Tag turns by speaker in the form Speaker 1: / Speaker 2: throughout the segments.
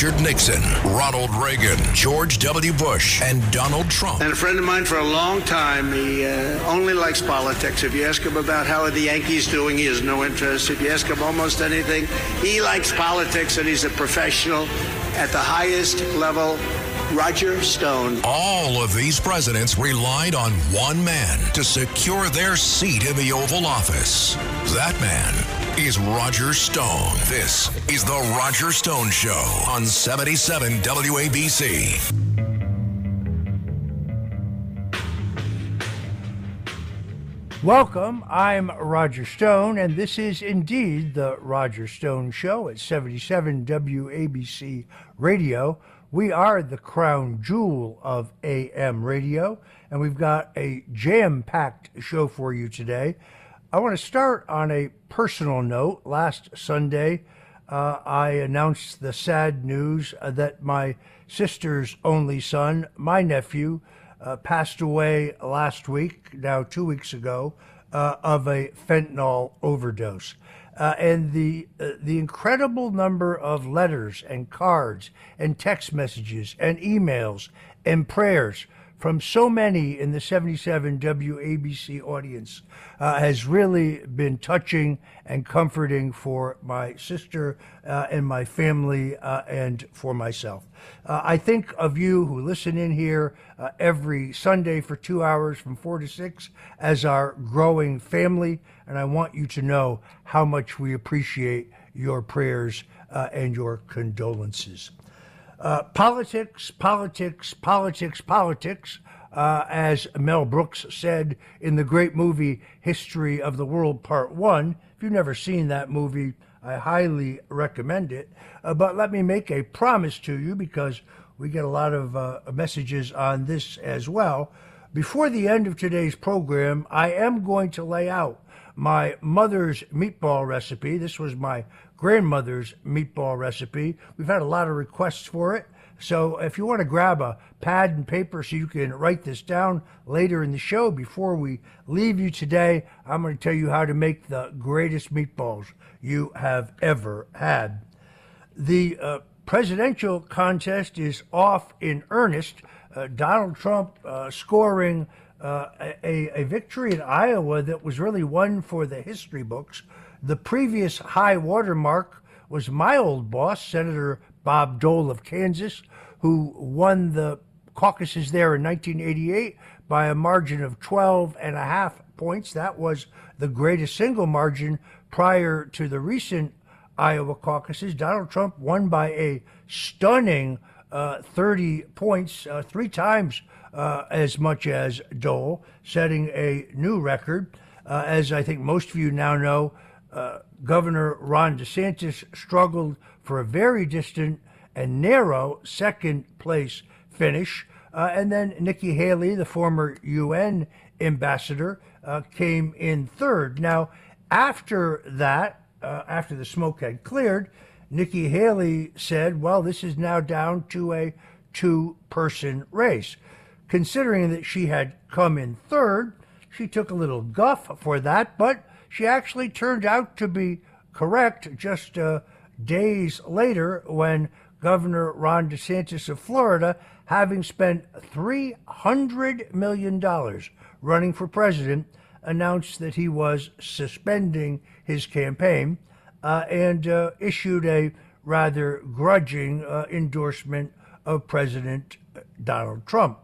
Speaker 1: Richard Nixon, Ronald Reagan, George W. Bush, and Donald Trump.
Speaker 2: And a friend of mine for a long time, he uh, only likes politics. If you ask him about how are the Yankees doing, he has no interest. If you ask him almost anything, he likes politics and he's a professional at the highest level Roger Stone.
Speaker 1: All of these presidents relied on one man to secure their seat in the Oval Office. That man is Roger Stone. This is The Roger Stone Show on 77 WABC.
Speaker 3: Welcome. I'm Roger Stone, and this is indeed The Roger Stone Show at 77 WABC Radio. We are the crown jewel of AM radio, and we've got a jam packed show for you today. I want to start on a personal note. Last Sunday, uh, I announced the sad news uh, that my sister's only son, my nephew, uh, passed away last week, now two weeks ago, uh, of a fentanyl overdose uh, and the uh, the incredible number of letters and cards and text messages and emails and prayers from so many in the 77 WABC audience uh, has really been touching and comforting for my sister uh, and my family uh, and for myself. Uh, I think of you who listen in here uh, every Sunday for two hours from four to six as our growing family, and I want you to know how much we appreciate your prayers uh, and your condolences. Uh, politics, politics, politics, politics, uh, as Mel Brooks said in the great movie History of the World Part 1. If you've never seen that movie, I highly recommend it. Uh, but let me make a promise to you because we get a lot of uh, messages on this as well. Before the end of today's program, I am going to lay out my mother's meatball recipe. This was my grandmother's meatball recipe. We've had a lot of requests for it. So if you want to grab a pad and paper so you can write this down later in the show before we leave you today, I'm going to tell you how to make the greatest meatballs you have ever had. The uh, presidential contest is off in earnest. Uh, Donald Trump uh, scoring uh, a, a victory in Iowa that was really one for the history books. The previous high water mark was my old boss, Senator Bob Dole of Kansas, who won the caucuses there in 1988 by a margin of 12 and a half points. That was the greatest single margin prior to the recent Iowa caucuses. Donald Trump won by a stunning uh, 30 points, uh, three times uh, as much as Dole, setting a new record. Uh, as I think most of you now know, uh, Governor Ron DeSantis struggled for a very distant and narrow second place finish. Uh, and then Nikki Haley, the former UN ambassador, uh, came in third. Now, after that, uh, after the smoke had cleared, Nikki Haley said, well, this is now down to a two person race. Considering that she had come in third, she took a little guff for that, but she actually turned out to be correct just uh, days later when Governor Ron DeSantis of Florida, having spent $300 million running for president, announced that he was suspending his campaign uh, and uh, issued a rather grudging uh, endorsement of President Donald Trump.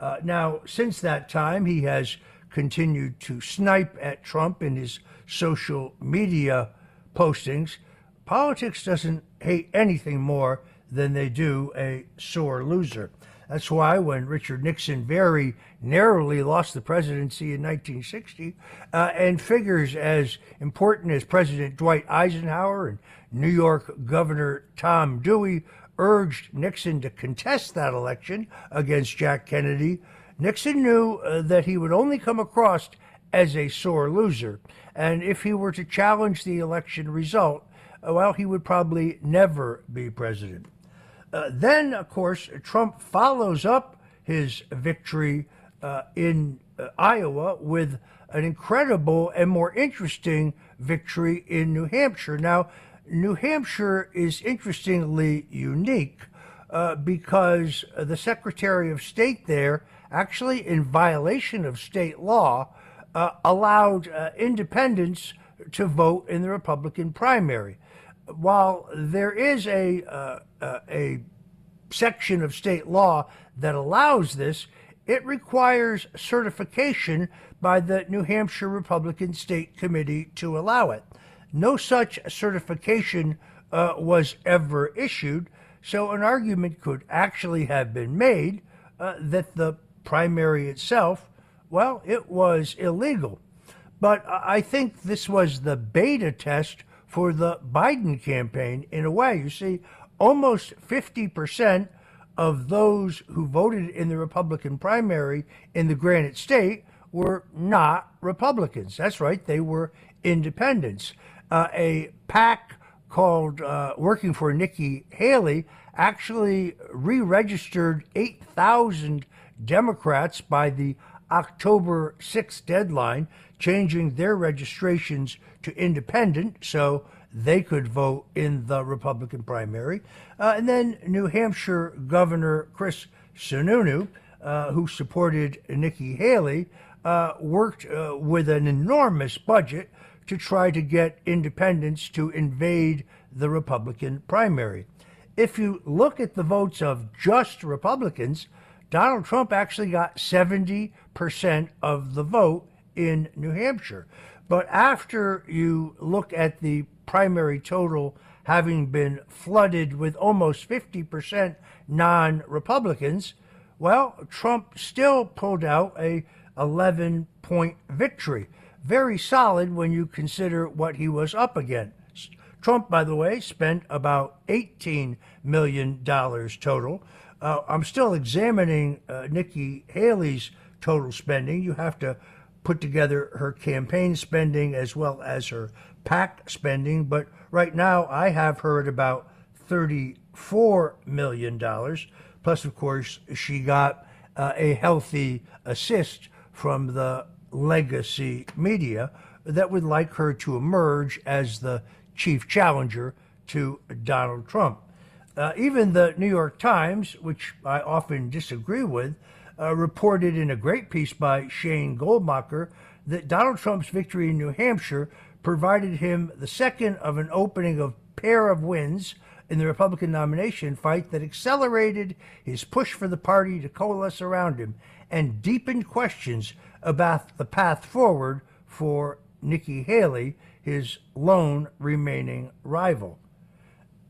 Speaker 3: Uh, now, since that time, he has continued to snipe at Trump in his social media postings. Politics doesn't hate anything more than they do a sore loser. That's why when Richard Nixon very narrowly lost the presidency in 1960, uh, and figures as important as President Dwight Eisenhower and New York Governor Tom Dewey urged Nixon to contest that election against Jack Kennedy, Nixon knew uh, that he would only come across as a sore loser. And if he were to challenge the election result, uh, well, he would probably never be president. Uh, then, of course, Trump follows up his victory uh, in uh, Iowa with an incredible and more interesting victory in New Hampshire. Now, New Hampshire is interestingly unique uh, because the Secretary of State there, actually in violation of state law, uh, allowed uh, independents to vote in the Republican primary. While there is a, uh, uh, a section of state law that allows this, it requires certification by the New Hampshire Republican State Committee to allow it. No such certification uh, was ever issued, so an argument could actually have been made uh, that the primary itself, well, it was illegal. But I think this was the beta test for the Biden campaign in a way. You see, almost 50% of those who voted in the Republican primary in the Granite State were not Republicans. That's right, they were independents. Uh, a PAC called uh, Working for Nikki Haley actually re registered 8,000 Democrats by the October 6th deadline, changing their registrations to independent so they could vote in the Republican primary. Uh, and then New Hampshire Governor Chris Sununu, uh, who supported Nikki Haley, uh, worked uh, with an enormous budget to try to get independents to invade the Republican primary. If you look at the votes of just Republicans, Donald Trump actually got 70% of the vote in New Hampshire. But after you look at the primary total having been flooded with almost 50% non Republicans, well, Trump still pulled out a 11 point victory. Very solid when you consider what he was up against. Trump, by the way, spent about $18 million total. Uh, I'm still examining uh, Nikki Haley's total spending. You have to put together her campaign spending as well as her PAC spending, but right now I have her at about $34 million. Plus, of course, she got uh, a healthy assist from the legacy media that would like her to emerge as the chief challenger to Donald Trump. Uh, even the New York Times, which I often disagree with, uh, reported in a great piece by Shane Goldmacher that Donald Trump's victory in New Hampshire provided him the second of an opening of pair of wins in the Republican nomination fight that accelerated his push for the party to coalesce around him and deepened questions about the path forward for Nikki Haley, his lone remaining rival.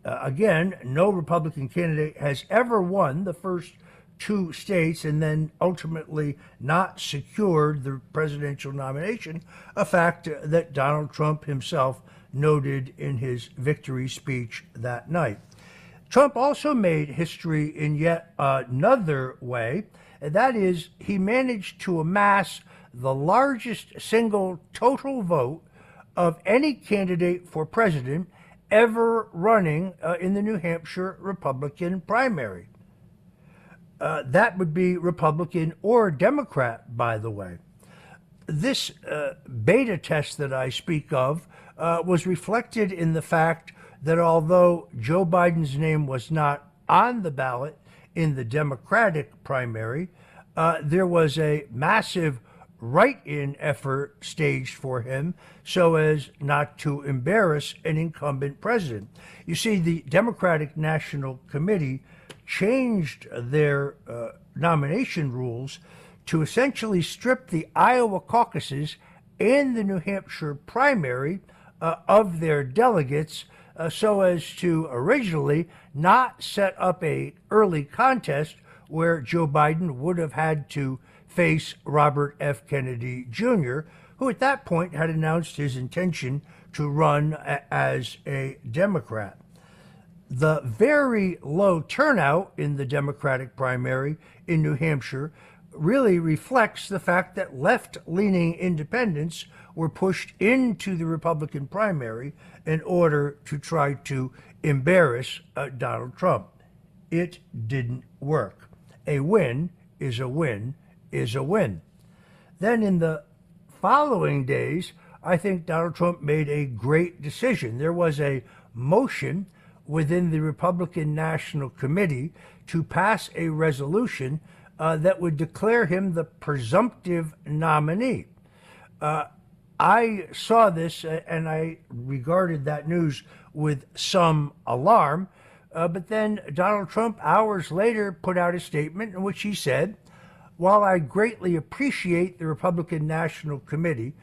Speaker 3: Uh, again, no Republican candidate has ever won the first two states and then ultimately not secured the presidential nomination, a fact that Donald Trump himself noted in his victory speech that night. Trump also made history in yet another way, and that is he managed to amass the largest single total vote of any candidate for president ever running uh, in the New Hampshire Republican primary. Uh, that would be Republican or Democrat, by the way. This uh, beta test that I speak of uh, was reflected in the fact that although Joe Biden's name was not on the ballot in the Democratic primary, uh, there was a massive write in effort staged for him so as not to embarrass an incumbent president. You see, the Democratic National Committee changed their uh, nomination rules to essentially strip the Iowa caucuses and the New Hampshire primary uh, of their delegates uh, so as to originally not set up a early contest where Joe Biden would have had to face Robert F. Kennedy Jr., who at that point had announced his intention to run a- as a Democrat the very low turnout in the Democratic primary in New Hampshire really reflects the fact that left leaning independents were pushed into the Republican primary in order to try to embarrass uh, Donald Trump. It didn't work. A win is a win is a win. Then in the following days, I think Donald Trump made a great decision. There was a motion within the Republican National Committee to pass a resolution uh, that would declare him the presumptive nominee. Uh, I saw this uh, and I regarded that news with some alarm. Uh, but then Donald Trump, hours later, put out a statement in which he said, While I greatly appreciate the Republican National Committee,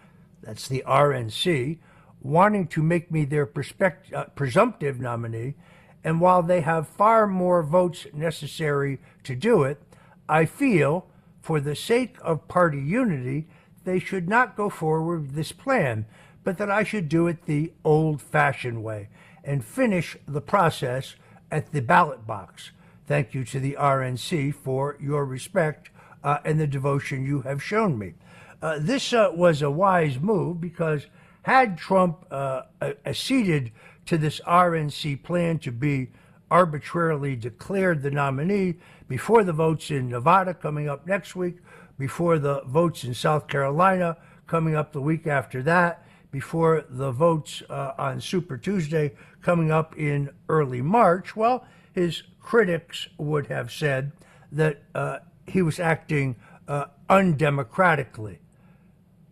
Speaker 3: that's the RNC, wanting to make me their uh, presumptive nominee, and while they have far more votes necessary to do it, I feel, for the sake of party unity, they should not go forward with this plan, but that I should do it the old fashioned way and finish the process at the ballot box. Thank you to the RNC for your respect uh, and the devotion you have shown me. Uh, this uh, was a wise move because had Trump uh, acceded to this RNC plan to be arbitrarily declared the nominee before the votes in Nevada coming up next week, before the votes in South Carolina coming up the week after that, before the votes uh, on Super Tuesday coming up in early March, well, his critics would have said that uh, he was acting uh, undemocratically.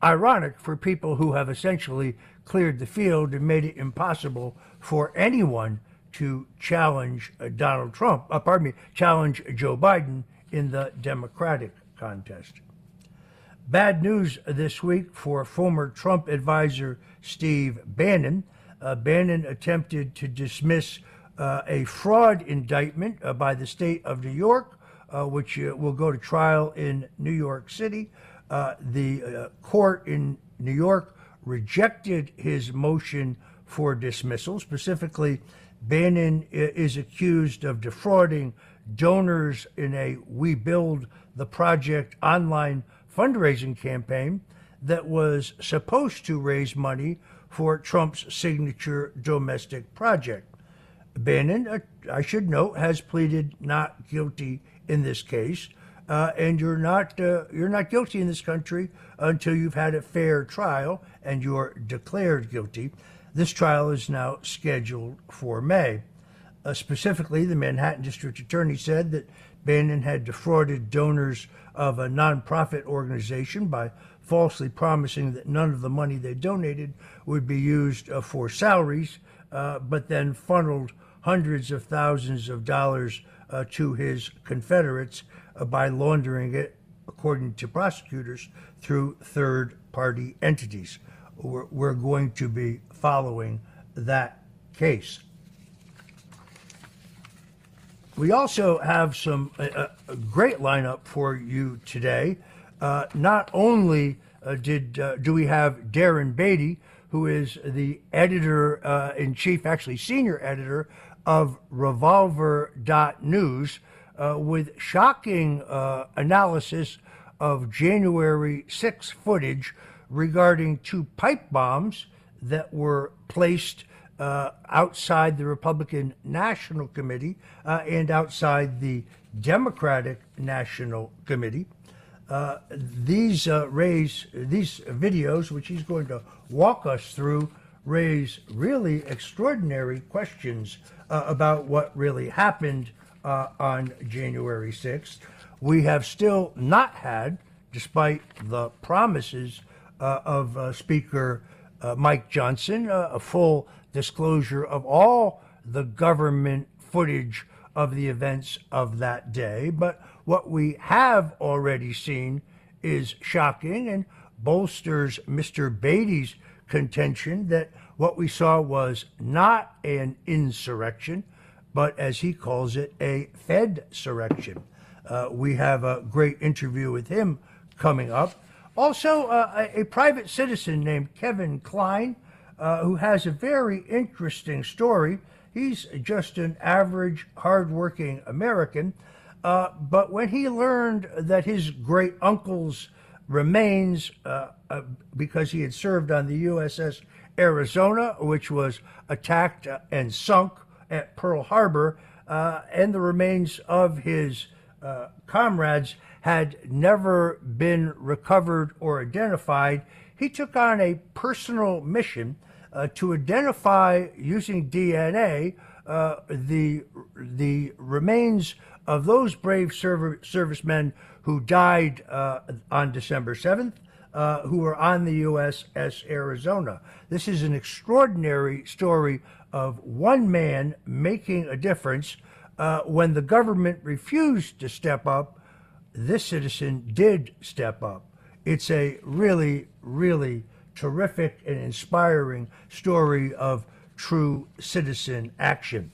Speaker 3: Ironic for people who have essentially cleared the field and made it impossible for anyone to challenge uh, Donald Trump, uh, pardon me, challenge Joe Biden in the Democratic contest. Bad news this week for former Trump advisor Steve Bannon. Uh, Bannon attempted to dismiss uh, a fraud indictment uh, by the state of New York, which uh, will go to trial in New York City. the court in New York rejected his motion for dismissal. Specifically, Bannon is accused of defrauding donors in a We Build the Project online fundraising campaign that was supposed to raise money for Trump's signature domestic project. Bannon, uh, I should note, has pleaded not guilty in this case, uh, and you're not uh, you're not guilty in this country until you've had a fair trial and you're declared guilty. This trial is now scheduled for May. Uh, specifically, the Manhattan District Attorney said that Bannon had defrauded donors of a nonprofit organization by falsely promising that none of the money they donated would be used uh, for salaries, uh, but then funneled hundreds of thousands of dollars uh, to his Confederates uh, by laundering it, according to prosecutors, through third party entities. We're, we're going to be following that case. We also have some a, a great lineup for you today. Uh, not only uh, did uh, do we have Darren Beattie, who is the editor uh, in chief, actually senior editor of Revolver.news, uh, with shocking uh, analysis of January 6 footage regarding two pipe bombs that were placed uh, outside the Republican National Committee uh, and outside the Democratic National Committee. Uh, these uh, raise these videos, which he's going to walk us through, raise really extraordinary questions uh, about what really happened uh, on January 6th. We have still not had, despite the promises of Speaker Mike Johnson, a full disclosure of all the government footage of the events of that day. But what we have already seen is shocking and bolsters Mr. Beattie's contention that what we saw was not an insurrection, but as he calls it, a Fed surrection. Uh, we have a great interview with him coming up. Also, uh, a, private citizen named Kevin Kline uh, who has a very interesting story. He's just an average, hardworking American. Uh, but when he learned that his great uncle's remains, uh, uh because he had served on the USS Arizona, which was attacked and sunk at Pearl Harbor, uh, and the remains of his uh, comrades had never been recovered or identified, he took on a personal mission uh, to identify using DNA uh, the the remains of those brave serv- servicemen who died uh, on December 7th, uh, who were on the USS Arizona. This is an extraordinary story of one man making a difference. Uh, when the government refused to step up, this citizen did step up. It's a really, really terrific and inspiring story of true citizen action.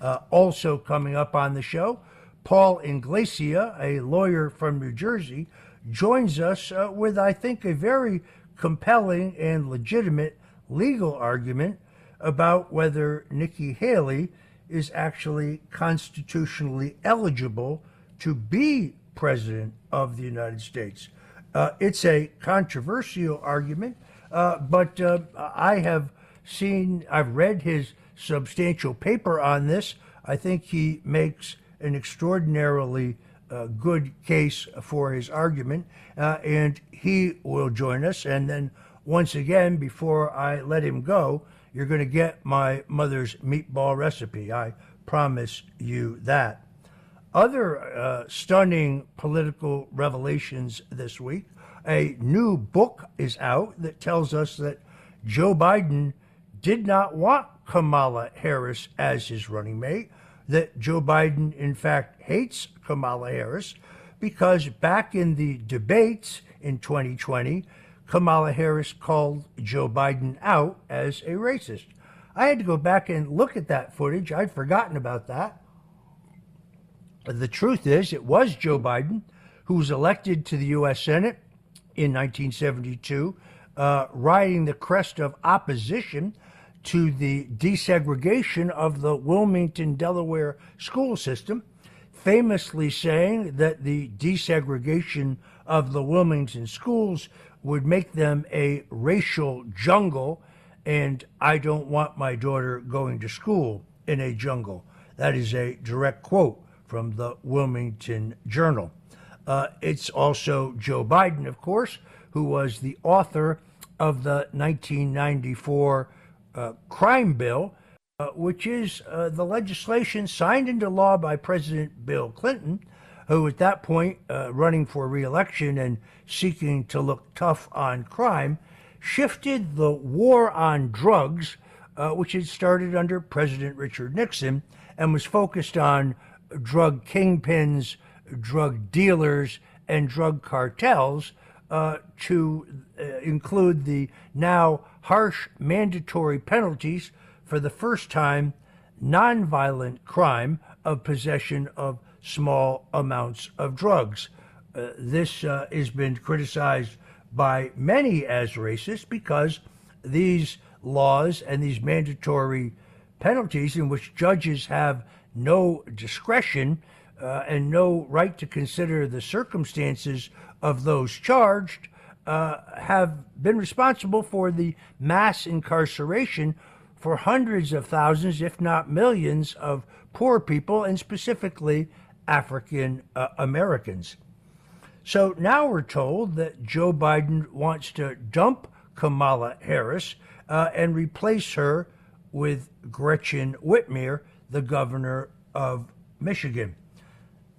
Speaker 3: Uh, also coming up on the show, Paul Ingrassia, a lawyer from New Jersey, joins us uh, with, I think, a very compelling and legitimate legal argument about whether Nikki Haley is actually constitutionally eligible to be president of the United States. Uh, it's a controversial argument, uh, but uh, I have seen, I've read his substantial paper on this. I think he makes an extraordinarily uh, good case for his argument, uh, and he will join us. And then, once again, before I let him go, you're going to get my mother's meatball recipe. I promise you that. Other uh, stunning political revelations this week. A new book is out that tells us that Joe Biden did not want Kamala Harris as his running mate, that Joe Biden, in fact, hates Kamala Harris because back in the debates in 2020, Kamala Harris called Joe Biden out as a racist. I had to go back and look at that footage. I'd forgotten about that. The truth is, it was Joe Biden who was elected to the U.S. Senate in 1972, uh, riding the crest of opposition to the desegregation of the Wilmington, Delaware school system, famously saying that the desegregation of the Wilmington schools would make them a racial jungle, and I don't want my daughter going to school in a jungle. That is a direct quote from the Wilmington Journal. Uh, it's also Joe Biden, of course, who was the author of the 1994 uh, crime bill, uh, which is uh, the legislation signed into law by President Bill Clinton, who at that point uh, running for reelection and seeking to look tough on crime, shifted the war on drugs, uh, which had started under President Richard Nixon and was focused on drug kingpins, drug dealers, and drug cartels uh, to uh, include the now harsh mandatory penalties for the first time nonviolent crime of possession of small amounts of drugs. Uh, this uh, has been criticized by many as racist because these laws and these mandatory penalties, in which judges have no discretion uh, and no right to consider the circumstances of those charged, uh, have been responsible for the mass incarceration for hundreds of thousands, if not millions, of poor people, and specifically African uh, Americans. So now we're told that Joe Biden wants to dump Kamala Harris uh, and replace her with Gretchen Whitmer, the governor of Michigan.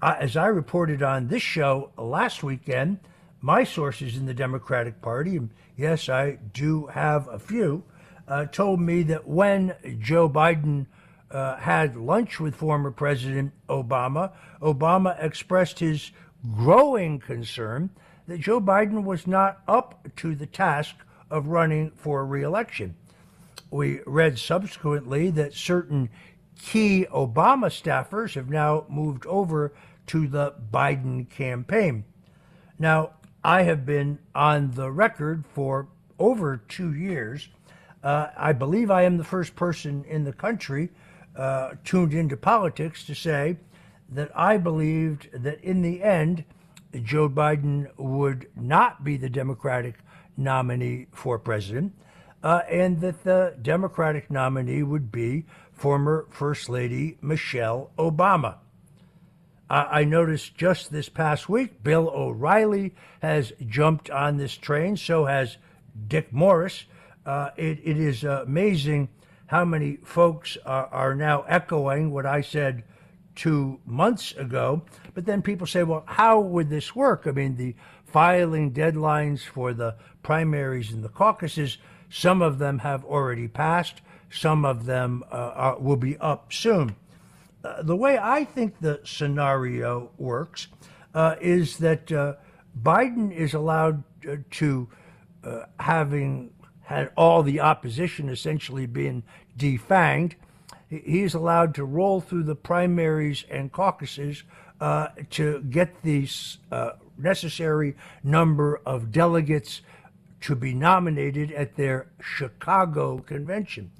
Speaker 3: Uh, as I reported on this show last weekend, my sources in the Democratic Party, and yes, I do have a few, uh, told me that when Joe Biden uh, had lunch with former President Obama, Obama expressed his growing concern that Joe Biden was not up to the task of running for reelection. We read subsequently that certain key Obama staffers have now moved over to the Biden campaign. Now, I have been on the record for over two years. Uh, I believe I am the first person in the country uh, tuned into politics to say that I believed that in the end, Joe Biden would not be the Democratic nominee for president, uh, and that the Democratic nominee would be former First Lady Michelle Obama. I noticed just this past week, Bill O'Reilly has jumped on this train. So has Dick Morris. Uh, it, it is amazing how many folks are, are now echoing what I said two months ago. But then people say, well, how would this work? I mean, the filing deadlines for the primaries and the caucuses, some of them have already passed, some of them uh, are, will be up soon. Uh, the way I think the scenario works uh, is that uh, Biden is allowed uh, to, uh, having had all the opposition essentially being defanged, he is allowed to roll through the primaries and caucuses to get the necessary number of delegates to be nominated at their Chicago convention.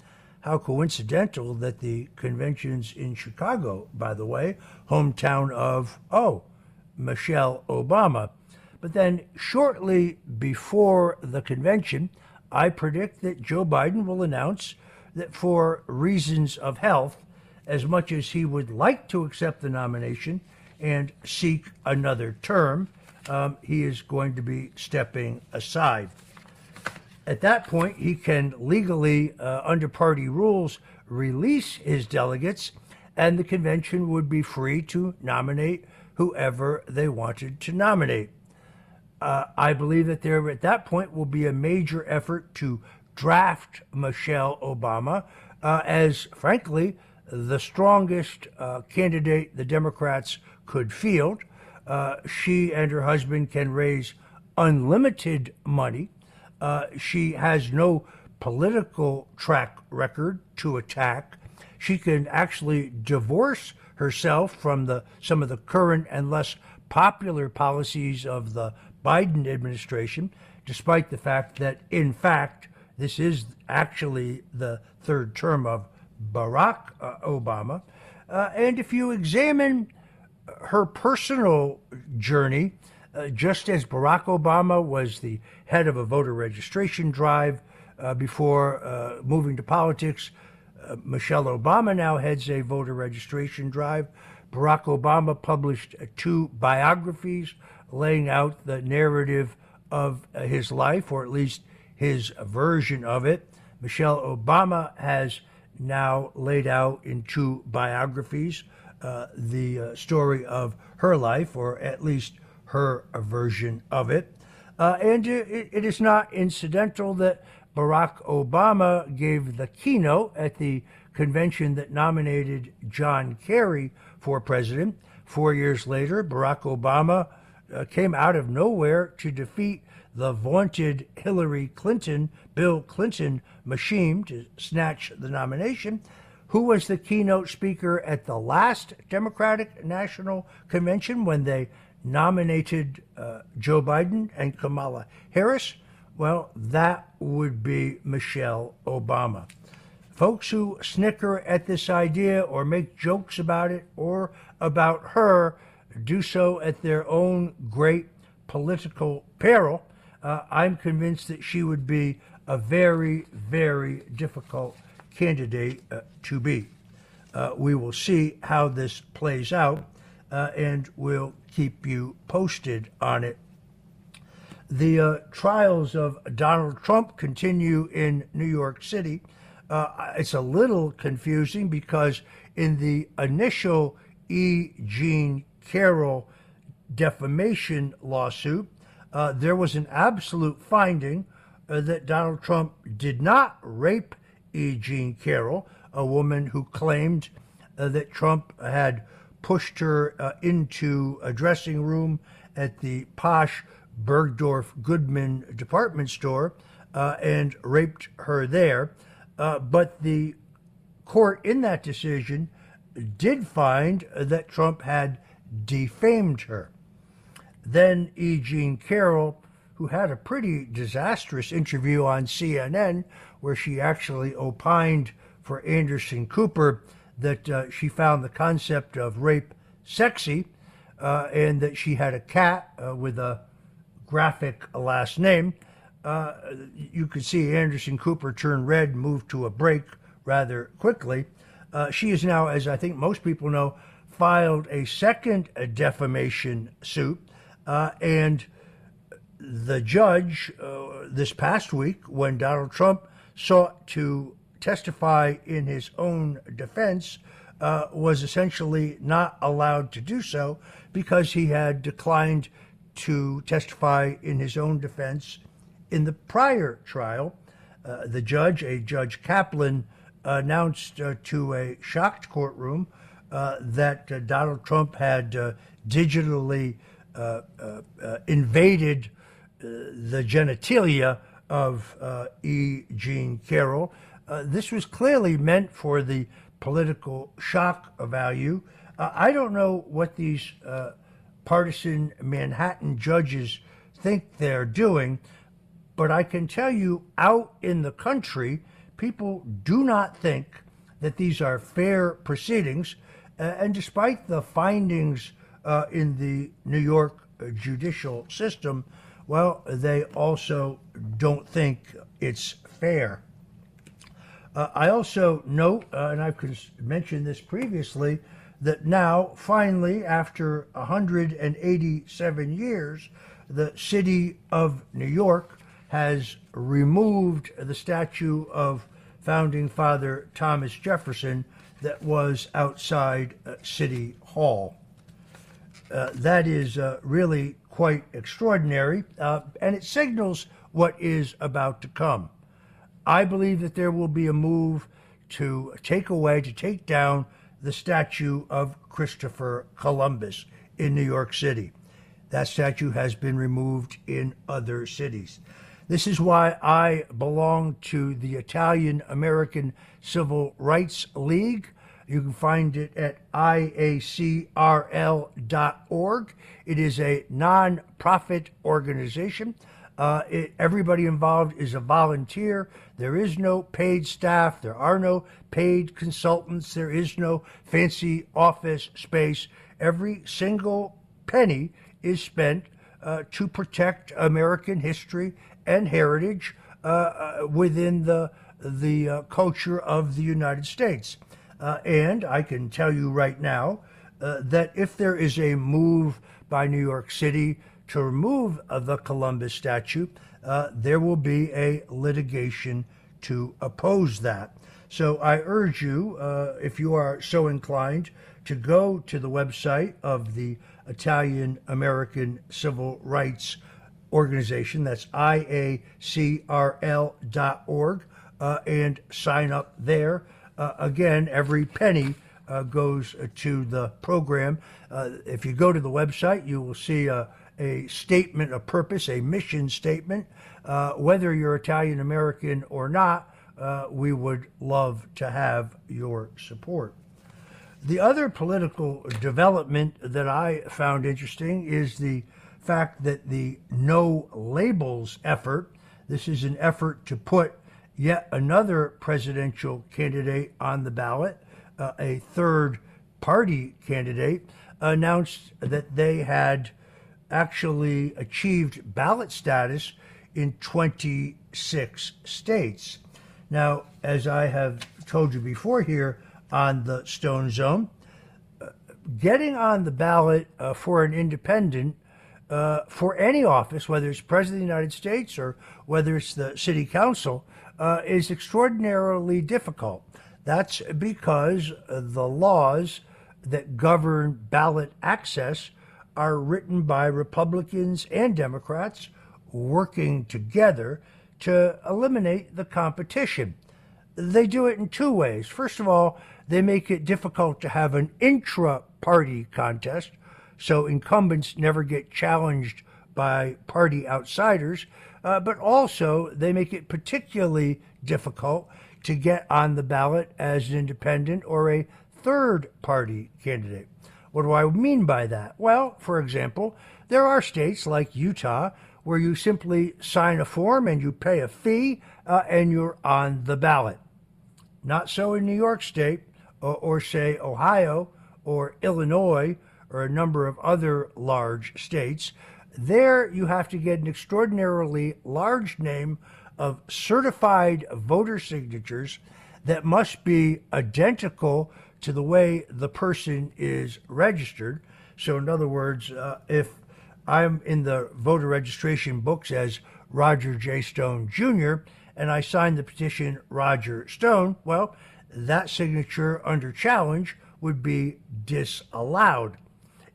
Speaker 3: How coincidental that the convention's in Chicago, by the way, hometown of, oh, Michelle Obama. But then, shortly before the convention, I predict that Joe Biden will announce that for reasons of health, as much as he would like to accept the nomination and seek another term, um, he is going to be stepping aside. At that point, he can legally, uh, under party rules, release his delegates, and the convention would be free to nominate whoever they wanted to nominate. Uh, I believe that there, at that point, will be a major effort to draft Michelle Obama uh, as, frankly, the strongest uh, candidate the Democrats could field. Uh, she and her husband can raise unlimited money. Uh, she has no political track record to attack. She can actually divorce herself from the some of the current and less popular policies of the Biden administration, despite the fact that, in fact, this is actually the third term of Barack uh, Obama. Uh, and if you examine her personal journey, uh, just as Barack Obama was the head of a voter registration drive uh, before uh, moving to politics, uh, Michelle Obama now heads a voter registration drive. Barack Obama published two biographies laying out the narrative of his life, or at least his version of it. Michelle Obama has now laid out in two biographies uh, the uh, story of her life, or at least her version of it. Uh, and it, it is not incidental that Barack Obama gave the keynote at the convention that nominated John Kerry for president. Four years later, Barack Obama uh, came out of nowhere to defeat the vaunted Hillary Clinton, Bill Clinton machine to snatch the nomination, who was the keynote speaker at the last Democratic National Convention when they nominated uh, Joe Biden and Kamala Harris? Well, that would be Michelle Obama. Folks who snicker at this idea or make jokes about it or about her do so at their own great political peril uh, I'm convinced that she would be a very, very difficult candidate uh, to be. Uh, we will see how this plays out, uh, and we'll keep you posted on it. The uh, trials of Donald Trump continue in New York City. Uh, it's a little confusing because in the initial E. Jean Carroll defamation lawsuit, uh, there was an absolute finding uh, that Donald Trump did not rape E. Jean Carroll, a woman who claimed uh, that Trump had pushed her uh, into a dressing room at the posh Bergdorf Goodman department store uh, and raped her there. Uh, but the court in that decision did find that Trump had defamed her. Then E. Jean Carroll, who had a pretty disastrous interview on CNN where she actually opined for Anderson Cooper that uh, she found the concept of rape sexy uh, and that she had a cat uh, with a graphic last name. Uh, you could see Anderson Cooper turn red move to a break rather quickly. Uh, she is now, as I think most people know, filed a second defamation suit uh, and the judge this past week, when Donald Trump sought to testify in his own defense uh, was essentially not allowed to do so because he had declined to testify in his own defense in the prior trial. Uh, the judge, a Judge Kaplan, announced uh, to a shocked courtroom uh, that uh, Donald Trump had uh, digitally invaded the genitalia of E. Jean Carroll. Uh, this was clearly meant for the political shock value. Uh, I don't know what these uh, partisan Manhattan judges think they're doing, but I can tell you out in the country, people do not think that these are fair proceedings. and despite the findings uh, in the New York judicial system, well, they also don't think it's fair. Uh, I also note, uh, and I've mentioned this previously, that now, finally, after 187 years, the city of New York has removed the statue of founding father Thomas Jefferson that was outside uh, City Hall. Uh, that is uh, really quite extraordinary, uh, and it signals what is about to come. I believe that there will be a move to take away, to take down the statue of Christopher Columbus in New York City. That statue has been removed in other cities. This is why I belong to the Italian American Civil Rights League. You can find it at iacrl.org. It is a non-profit organization. Uh, it, everybody involved is a volunteer. There is no paid staff. There are no paid consultants. There is no fancy office space. Every single penny is spent uh, to protect American history and heritage uh, uh within the the uh, culture of the United States. Uh, and I can tell you right now that if there is a move by New York City to remove the Columbus statue, there will be a litigation to oppose that. So I urge you, uh, if you are so inclined, to go to the website of the Italian American Civil Rights Organization. That's iacrl.org uh, and sign up there. Uh, again, every penny uh, goes to the program. Uh, if you go to the website, you will see a, a statement of purpose, a mission statement. Uh, whether you're Italian American or not, uh, we would love to have your support. The other political development that I found interesting is the fact that the no labels effort, this is an effort to put yet another presidential candidate on the ballot, uh, a third party candidate, announced that they had actually achieved ballot status in 26 states. Now, as I have told you before here on the Stone Zone, uh, getting on the ballot uh, for an independent uh, for any office, whether it's President of the United States or whether it's the City Council, uh, is extraordinarily difficult. That's because the laws that govern ballot access are written by Republicans and Democrats working together to eliminate the competition. They do it in two ways. First of all, they make it difficult to have an intra party contest, so incumbents never get challenged by party outsiders, uh, but also they make it particularly difficult to get on the ballot as an independent or a third party candidate. What do I mean by that? Well, for example, there are states like Utah where you simply sign a form and you pay a fee uh, and you're on the ballot. Not so in New York State or, or, say, Ohio or Illinois or a number of other large states. There, you have to get an extraordinarily large name of certified voter signatures that must be identical to the way the person is registered. So, in other words, uh, if I'm in the voter registration books as Roger J. Stone Jr., and I sign the petition Roger Stone, well, that signature under challenge would be disallowed.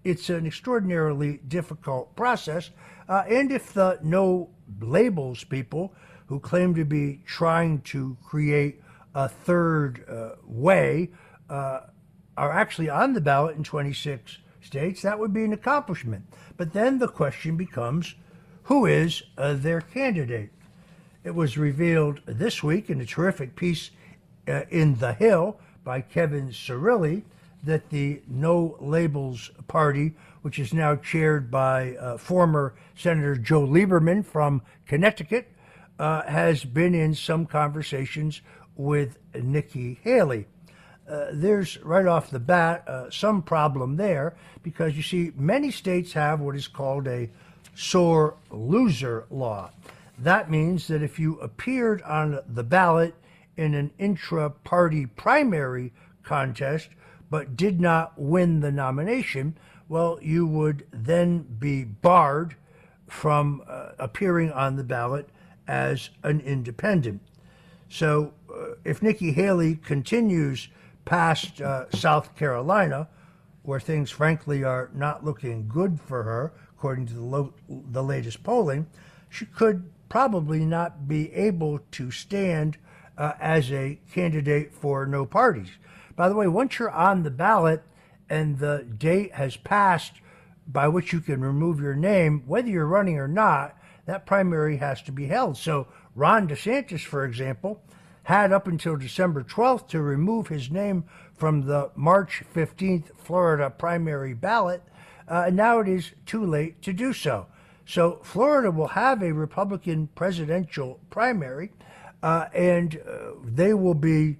Speaker 3: It's an extraordinarily difficult process, uh, and if the no labels people who claim to be trying to create a third uh, way uh, are actually on the ballot in 26 states, that would be an accomplishment. But then the question becomes who is uh, their candidate? It was revealed this week in a terrific piece uh, in The Hill by Kevin Cirilli that the No Labels Party, which is now chaired by uh, former Senator Joe Lieberman from Connecticut, uh, has been in some conversations with Nikki Haley. Uh, there's right off the bat uh, some problem there because you see, many states have what is called a sore loser law. That means that if you appeared on the ballot in an intra party primary contest but did not win the nomination, well, you would then be barred from uh, appearing on the ballot as an independent. So uh, if Nikki Haley continues past uh, South Carolina, where things frankly are not looking good for her, according to the, lo- the latest polling, she could probably not be able to stand uh, as a candidate for no parties. By the way, once you're on the ballot and the date has passed by which you can remove your name, whether you're running or not, that primary has to be held. So Ron DeSantis, for example, had up until December 12th to remove his name from the March 15th Florida primary ballot, uh, now it is too late to do so. So Florida will have a Republican presidential primary, uh, and uh, they will be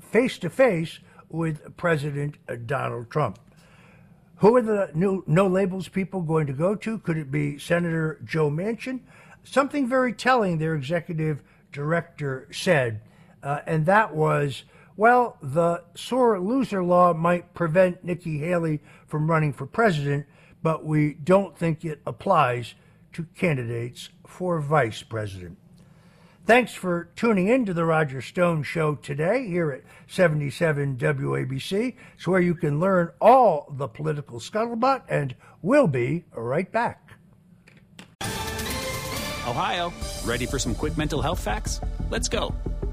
Speaker 3: face to face with President Donald Trump. Who are the new no labels people going to go to? Could it be Senator Joe Manchin? Something very telling their executive director said, uh, and that was, well, the sore loser law might prevent Nikki Haley from running for president, but we don't think it applies to candidates for vice president. Thanks for tuning in to the Roger Stone Show today here at 77 WABC. It's where you can learn all the political scuttlebutt, and we'll be right back.
Speaker 4: Ohio, ready for some quick mental health facts? Let's go.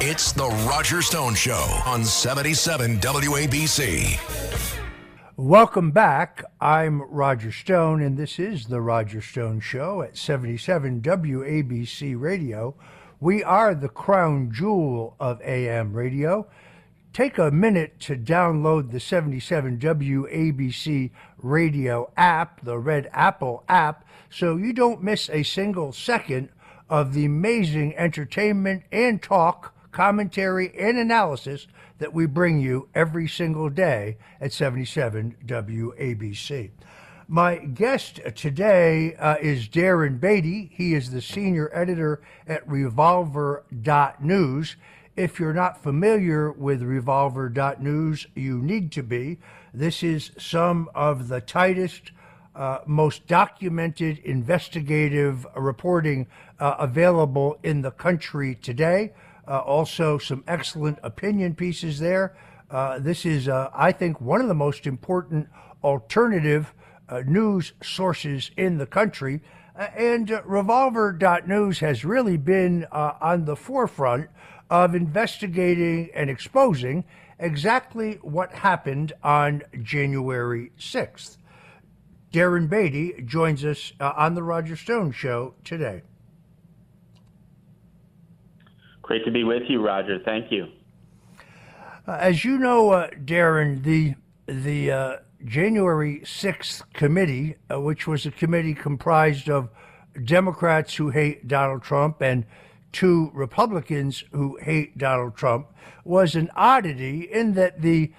Speaker 1: It's the Roger Stone Show on 77 WABC.
Speaker 3: Welcome back. I'm Roger Stone, and this is the Roger Stone Show at 77 WABC Radio. We are the crown jewel of AM radio take a minute to download the 77 WABC radio app, the Red Apple app, so you don't miss a single second of the amazing entertainment and talk, commentary, and analysis that we bring you every single day at 77 WABC. My guest today uh, is Darren Beattie. He is the senior editor at Revolver.news. If you're not familiar with Revolver.news, you need to be. This is some of the tightest, uh, most documented investigative reporting uh, available in the country today. Uh, also, some excellent opinion pieces there. Uh, this is, uh, I think, one of the most important alternative uh, news sources in the country. and Revolver.news has really been on the forefront of investigating and exposing exactly what happened on January 6th. Darren Beattie joins us uh, on the Roger Stone Show today.
Speaker 5: Great to be with you, Roger. Thank you.
Speaker 3: Uh, as you know, uh, Darren, the the uh, January 6th committee, uh, which was a committee comprised of Democrats who hate Donald Trump and two Republicans who hate Donald Trump was an oddity in that the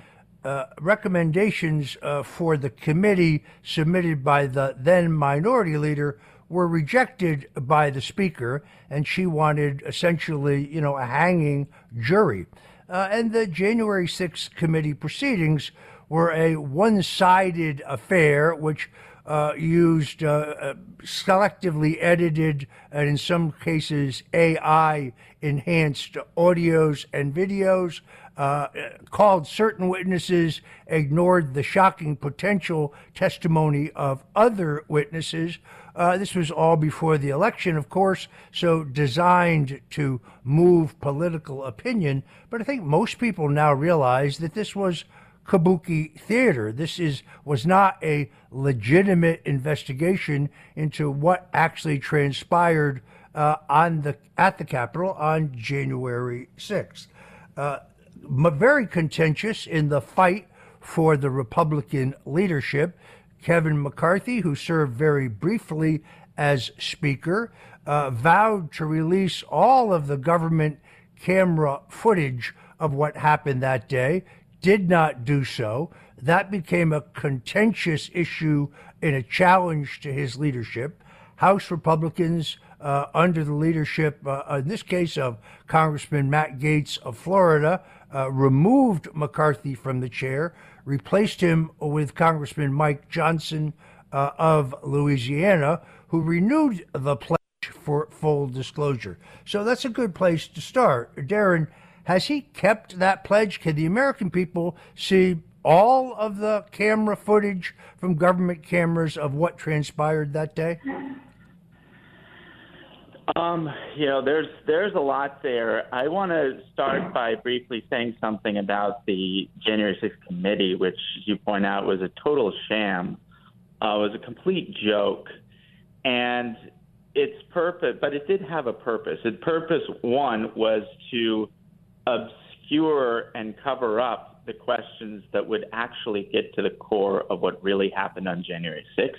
Speaker 3: uh, recommendations uh, for the committee submitted by the then minority leader were rejected by the speaker, and she wanted essentially, you know, a hanging jury. Uh, and the January 6th committee proceedings were a one sided affair, which uh, used uh, uh, selectively edited and in some cases AI enhanced audios and videos, uh, called certain witnesses, ignored the shocking potential testimony of other witnesses. Uh, this was all before the election, of course, so designed to move political opinion. But I think most people now realize that this was kabuki theater. This is was not a legitimate investigation into what actually transpired uh, on the at the Capitol on January 6th. Uh, very contentious in the fight for the Republican leadership. Kevin McCarthy, who served very briefly as Speaker, uh, vowed to release all of the government camera footage of what happened that day did not do so. That became a contentious issue and a challenge to his leadership. House Republicans, uh, under the leadership, uh, in this case, of Congressman Matt Gaetz of Florida, uh, removed McCarthy from the chair, replaced him with Congressman Mike Johnson uh, of Louisiana, who renewed the pledge for full disclosure. So that's a good place to start. Darren, has he kept that pledge? Can the American people see all of the camera footage from government cameras of what transpired that day?
Speaker 5: Um, you know, there's there's a lot there. I want to start by briefly saying something about the January 6th committee, which you point out was a total sham, uh, was a complete joke, and its purpose, but it did have a purpose. Its purpose one was to obscure and cover up the questions that would actually get to the core of what really happened on January 6th,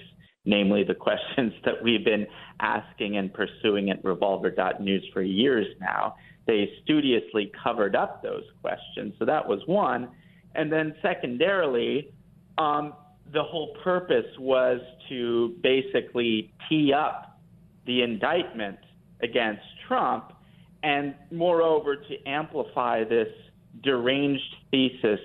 Speaker 5: namely the questions that we've been asking and pursuing at revolver.news for years now. They studiously covered up those questions. So that was one. And then secondarily, um, the whole purpose was to basically tee up the indictment against Trump and moreover to amplify this deranged thesis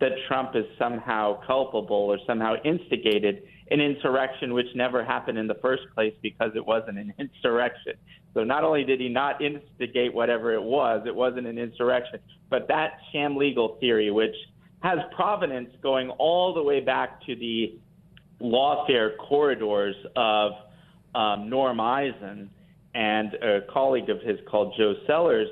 Speaker 5: that Trump is somehow culpable or somehow instigated an insurrection which never happened in the first place because it wasn't an insurrection. So not only did he not instigate whatever it was, it wasn't an insurrection, but that sham legal theory, which has provenance going all the way back to the lawfare corridors of um, Norm Eisen and a colleague of his called Joe Sellers,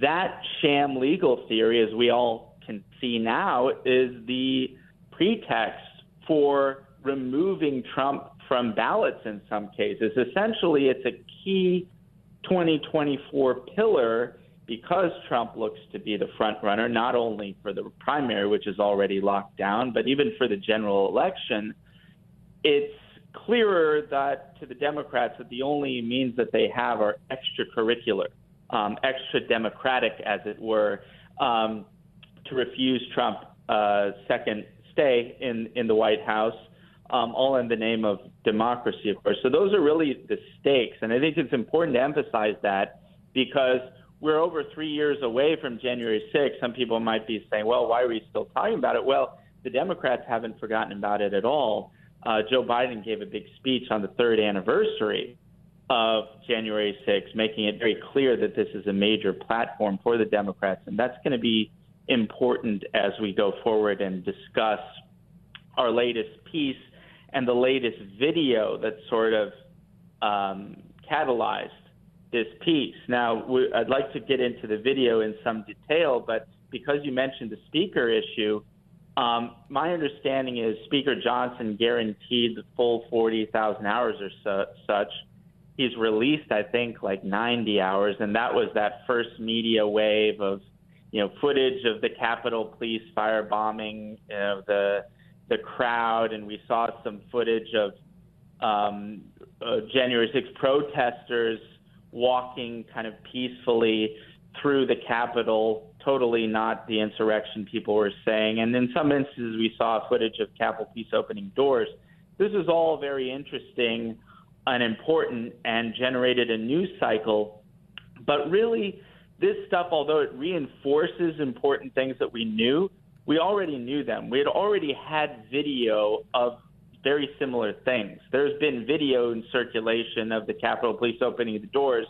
Speaker 5: that sham legal theory, as we all can see now, is the pretext for removing Trump from ballots in some cases. Essentially, it's a key 2024 pillar because Trump looks to be the front runner, not only for the primary, which is already locked down, but even for the general election. It's clearer that to the Democrats that the only means that they have are extracurricular, um, extra democratic, as it were, um, to refuse Trump uh, second stay in in the White House, um, all in the name of democracy, of course. So those are really the stakes, and I think it's important to emphasize that because we're over three years away from January 6th. Some people might be saying, "Well, why are we still talking about it?" Well, the Democrats haven't forgotten about it at all uh, Joe Biden gave a big speech on the third anniversary of January 6th, making it very clear that this is a major platform for the Democrats. And that's going to be important as we go forward and discuss our latest piece and the latest video that sort of um, catalyzed this piece. Now, I'd like to get into the video in some detail, but because you mentioned the speaker issue, um, my understanding is Speaker Johnson guaranteed the full 40,000 hours or such. He's released, I think, like 90 hours, and that was that first media wave of, you know, footage of the Capitol Police firebombing, you know, the the crowd, and we saw some footage of um, uh, January 6 protesters walking kind of peacefully through the Capitol, totally not the insurrection people were saying. And in some instances, we saw footage of Capitol Police opening doors. This is all very interesting and important and generated a news cycle. But really, this stuff, although it reinforces important things that we knew, we already knew them. We had already had video of very similar things. There's been video in circulation of the Capitol Police opening the doors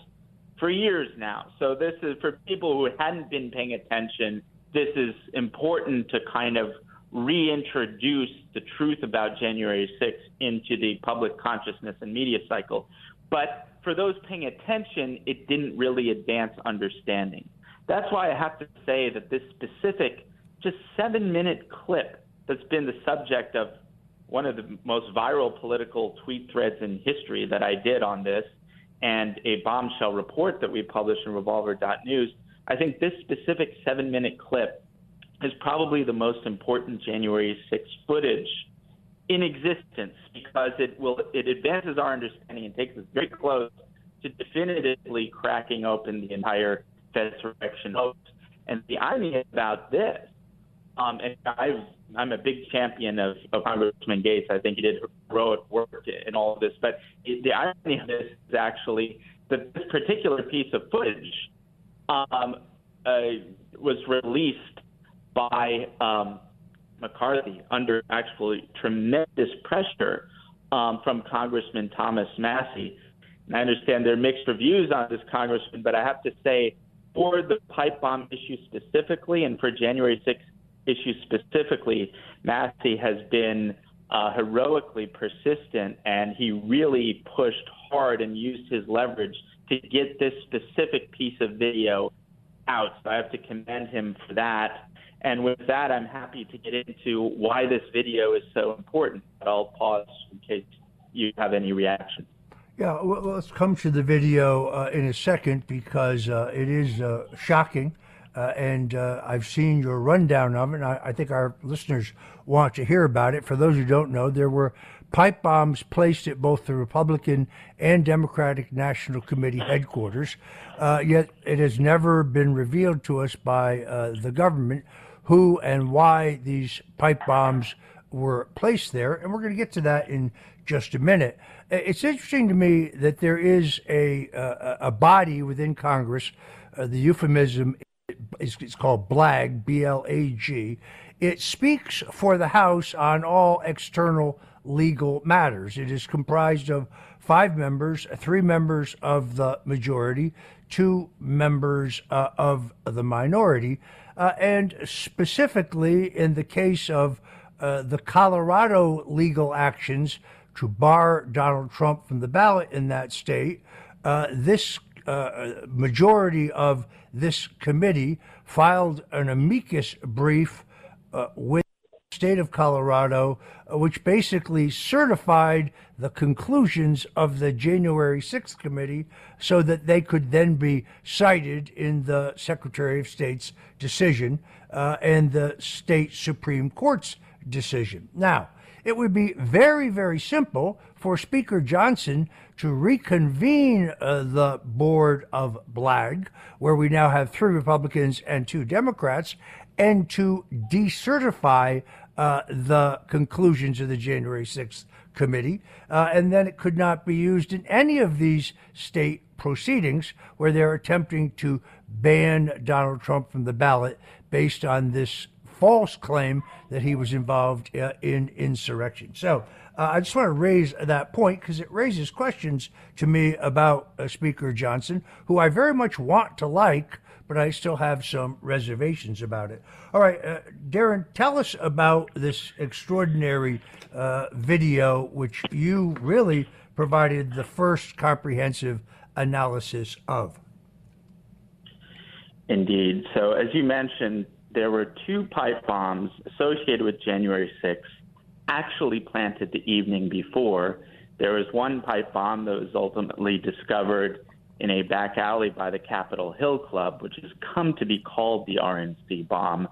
Speaker 5: for years now. So this is for people who hadn't been paying attention. This is important to kind of reintroduce the truth about January 6th into the public consciousness and media cycle. But for those paying attention, it didn't really advance understanding. That's why I have to say that this specific, just seven minute clip that's been the subject of one of the most viral political tweet threads in history that I did on this and a bombshell report that we published in revolver.news, I think this specific seven minute clip is probably the most important January 6th footage in existence because it will it advances our understanding and takes us very close to definitively cracking open the entire insurrection hoax. And the irony about this, um, and I've, I'm a big champion of, of Congressman Gaetz. I think he did heroic work in all of this. But the irony of this is actually that this particular piece of footage um, uh, was released by um, McCarthy under actually tremendous pressure um, from Congressman Thomas Massie. And I understand there are mixed reviews on this congressman, but I have to say, for the pipe bomb issue specifically, and for January 6th issue specifically, Massie has been uh, heroically persistent, and he really pushed hard and used his leverage to get this specific piece of video out. So I have to commend him for that. And with that, I'm happy to get into why this video is so important. But I'll pause in case you have any reaction.
Speaker 3: Yeah, well, let's come to the video uh, in a second because uh, it is uh, shocking. Uh, and uh, I've seen your rundown of it, and I, I, think our listeners want to hear about it. For those who don't know, there were pipe bombs placed at both the Republican and Democratic National Committee headquarters, uh, yet it has never been revealed to us by the government who and why these pipe bombs were placed there, and we're going to get to that in just a minute. It's interesting to me that there is a a, a body within Congress. Uh, the euphemism is it's called BLAG, B L A G. It speaks for the House on all external legal matters. It is comprised of five members, three members of the majority, two members uh, of the minority. Uh, and specifically in the case of uh, the Colorado legal actions to bar Donald Trump from the ballot in that state, uh, this uh, majority of this committee filed an amicus brief uh, with the state of Colorado, uh, which basically certified the conclusions of the January 6th committee so that they could then be cited in the Secretary of State's decision uh, and the state Supreme Court's decision. Now, it would be very, very simple for Speaker Johnson to reconvene uh, the board of BLAG, where we now have three Republicans and two Democrats, and to decertify uh, the conclusions of the January 6th committee, uh, and then it could not be used in any of these state proceedings where they're attempting to ban Donald Trump from the ballot based on this false claim that he was involved uh, in insurrection. So uh, I just want to raise that point because it raises questions to me about uh, Speaker Johnson, who I very much want to like, but I still have some reservations about it. All right, uh, Darren, tell us about this extraordinary uh, video, which you really provided the first comprehensive analysis of.
Speaker 5: Indeed. So, as you mentioned, there were two pipe bombs associated with January 6th actually planted the evening before. There was one pipe bomb that was ultimately discovered in a back alley by the Capitol Hill Club, which has come to be called the RNC bomb.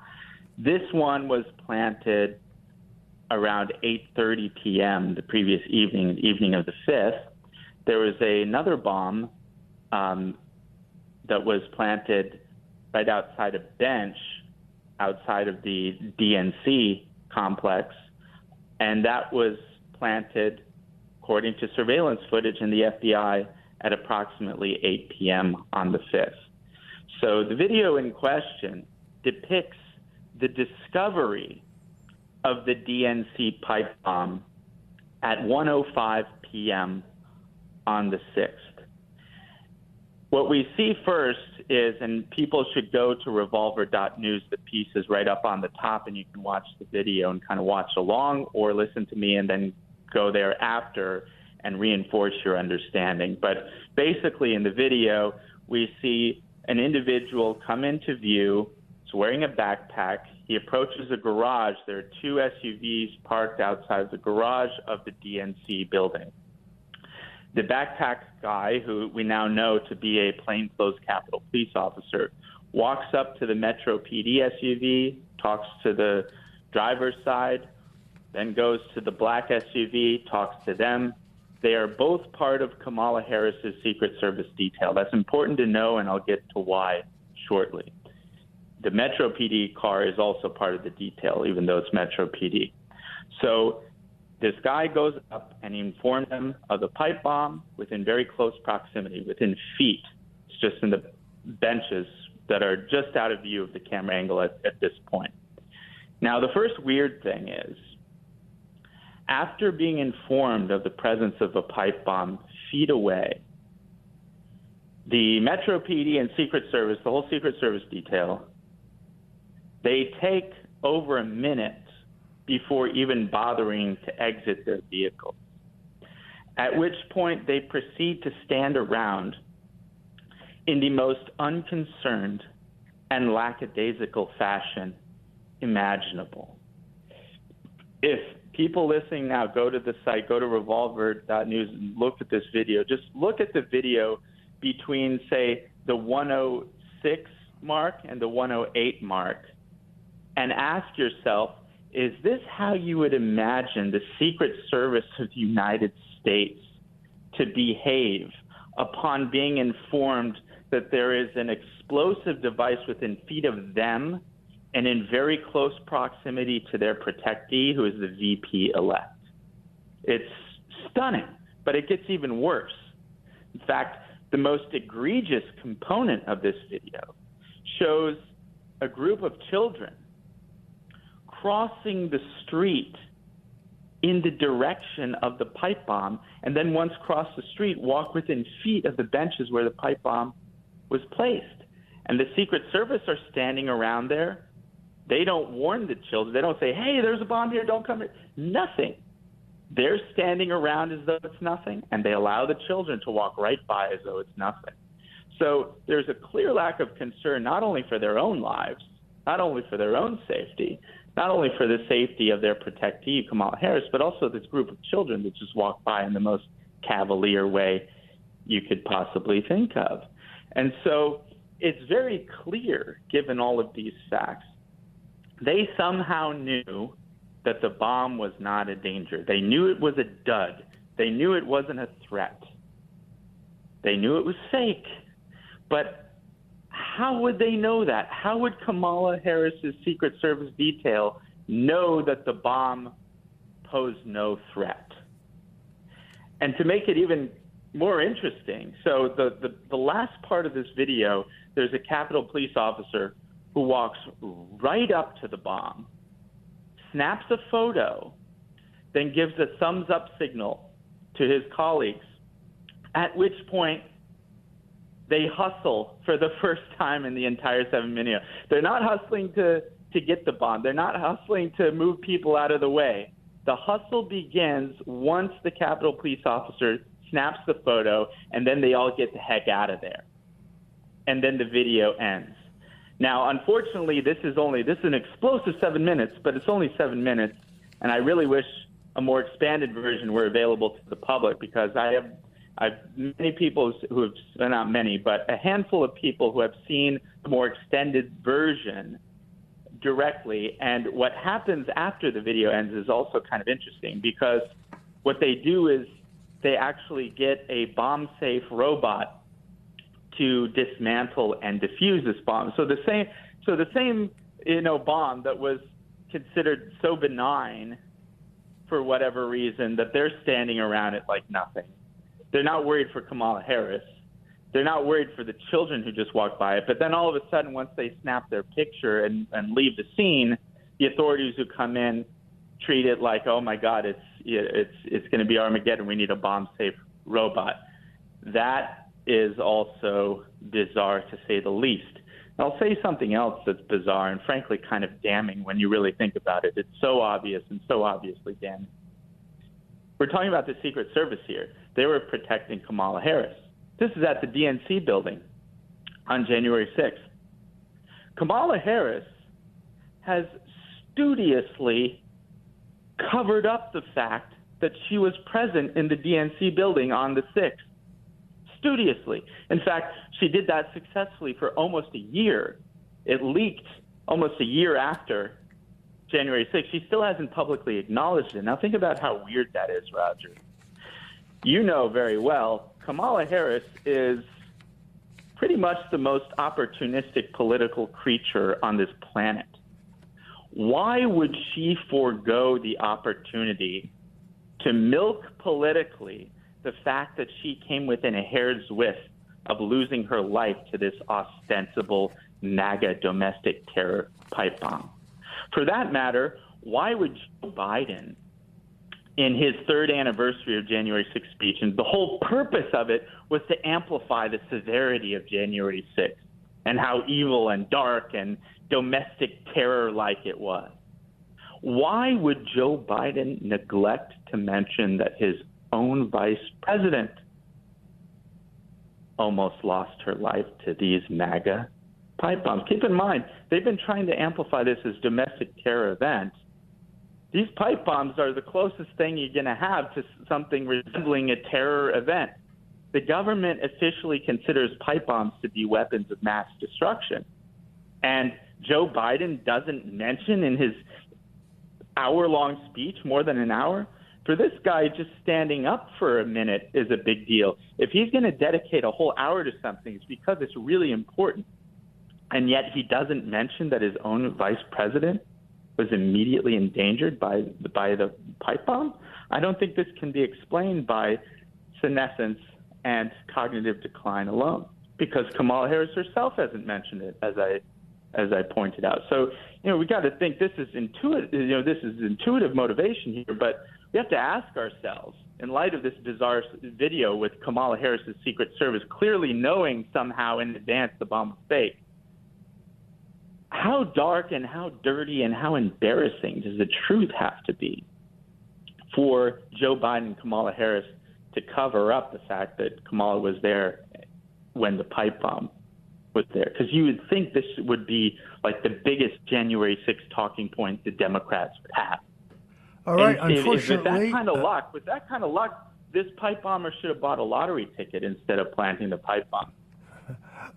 Speaker 5: This one was planted around 8:30 p.m. the previous evening, the evening of the 5th. There was a, another bomb um, that was planted right outside a bench outside of the DNC complex, and that was planted, according to surveillance footage in the FBI, at approximately 8 p.m. on the 5th. So the video in question depicts the discovery of the DNC pipe bomb at 1:05 p.m. on the 6th. What we see first is, and people should go to revolver.news, the piece is right up on the top, and you can watch the video and kind of watch along or listen to me and then go there after and reinforce your understanding. But basically, in the video, we see an individual come into view. He's wearing a backpack. He approaches a garage. There are two SUVs parked outside the garage of the DNC building. The backpack guy, who we now know to be a plainclothes Capitol Police officer, walks up to the Metro PD SUV, talks to the driver's side, then goes to the black SUV, talks to them, they are both part of Kamala Harris's Secret Service detail. That's important to know, and I'll get to why shortly. The Metro PD car is also part of the detail, even though it's Metro PD. So this guy goes up and he informed them of the pipe bomb within very close proximity, within feet. It's just in the benches that are just out of view of the camera angle at, at this point. Now, the first weird thing is after being informed of the presence of a pipe bomb feet away, the Metro PD and Secret Service, the whole Secret Service detail, they take over a minute before even bothering to exit their vehicle. At which point they proceed to stand around in the most unconcerned and lackadaisical fashion imaginable. If people listening now, go to the site, go to revolver.news and look at this video. Just look at the video between, say, the 106 mark and the 108 mark and ask yourself, is this how you would imagine the Secret Service of the United States to behave upon being informed that there is an explosive device within feet of them and in very close proximity to their protectee, who is the VP elect. It's stunning, but it gets even worse. In fact, the most egregious component of this video shows a group of children crossing the street in the direction of the pipe bomb, and then once crossed the street, walk within feet of the benches where the pipe bomb was placed. And the Secret Service are standing around there they don't warn the children. They don't say, hey, there's a bomb here, don't come here. Nothing. They're standing around as though it's nothing, and they allow the children to walk right by as though it's nothing. So there's a clear lack of concern, not only for their own lives, not only for their own safety, not only for the safety of their protectee, Kamala Harris, but also this group of children that just walk by in the most cavalier way you could possibly think of. And so it's very clear, given all of these facts, they somehow knew that the bomb was not a danger. They knew it was a dud. They knew it wasn't a threat. They knew it was fake. But how would they know that? How would Kamala Harris's Secret Service detail know that the bomb posed no threat? And to make it even more interesting, so the, the, the last part of this video, there's a Capitol Police officer who walks right up to the bomb, snaps a photo, then gives a thumbs up signal to his colleagues, at which point they hustle for the first time in the entire seven minutes. They're not hustling to, to get the bomb, they're not hustling to move people out of the way. The hustle begins once the Capitol Police officer snaps the photo, and then they all get the heck out of there. And then the video ends. Now, unfortunately, this is only this is an explosive seven minutes, but it's only seven minutes, and I really wish a more expanded version were available to the public because I have I've many people who have not many, but a handful of people who have seen the more extended version directly. And what happens after the video ends is also kind of interesting because what they do is they actually get a bomb safe robot to dismantle and defuse this bomb. So the same, so the same, you know, bomb that was considered so benign for whatever reason that they're standing around it like nothing. They're not worried for Kamala Harris. They're not worried for the children who just walked by it. But then all of a sudden, once they snap their picture and, and leave the scene, the authorities who come in treat it like, oh my God, it's it's it's going to be Armageddon. We need a bomb-safe robot. That is also bizarre to say the least. I'll say something else that's bizarre and frankly kind of damning when you really think about it. It's so obvious and so obviously damning. We're talking about the Secret Service here. They were protecting Kamala Harris. This is at the DNC building on January 6th. Kamala Harris has studiously covered up the fact that she was present in the DNC building on the 6th studiously. In fact, she did that successfully for almost a year. It leaked almost a year after January 6th. She still hasn't publicly acknowledged it. Now, think about how weird that is, Roger. You know very well, Kamala Harris is pretty much the most opportunistic political creature on this planet. Why would she forego the opportunity to milk politically the fact that she came within a hair's width of losing her life to this ostensible MAGA domestic terror pipe bomb. For that matter, why would Joe Biden, in his third anniversary of January 6th speech, and the whole purpose of it was to amplify the severity of January 6th and how evil and dark and domestic terror like it was. Why would Joe Biden neglect to mention that his own vice president almost lost her life to these MAGA pipe bombs. Keep in mind, they've been trying to amplify this as domestic terror event. These pipe bombs are the closest thing you're going to have to something resembling a terror event. The government officially considers pipe bombs to be weapons of mass destruction. And Joe Biden doesn't mention in his hour long speech, more than an hour, for this guy, just standing up for a minute is a big deal. If he's going to dedicate a whole hour to something, it's because it's really important. And yet he doesn't mention that his own vice president was immediately endangered by by the pipe bomb. I don't think this can be explained by senescence and cognitive decline alone, because Kamala Harris herself hasn't mentioned it, as I as I pointed out. So you know we got to think this is intuitive. You know this is intuitive motivation here, but we have to ask ourselves, in light of this bizarre video with Kamala Harris's Secret Service clearly knowing somehow in advance the bomb was fake, how dark and how dirty and how embarrassing does the truth have to be for Joe Biden and Kamala Harris to cover up the fact that Kamala was there when the pipe bomb was there? Because you would think this would be like the biggest January 6th talking point the Democrats would have.
Speaker 3: All right.
Speaker 5: And
Speaker 3: Unfortunately,
Speaker 5: with that kind of
Speaker 3: uh,
Speaker 5: luck, with that kind of luck, this pipe bomber should have bought a lottery ticket instead of planting the pipe bomb.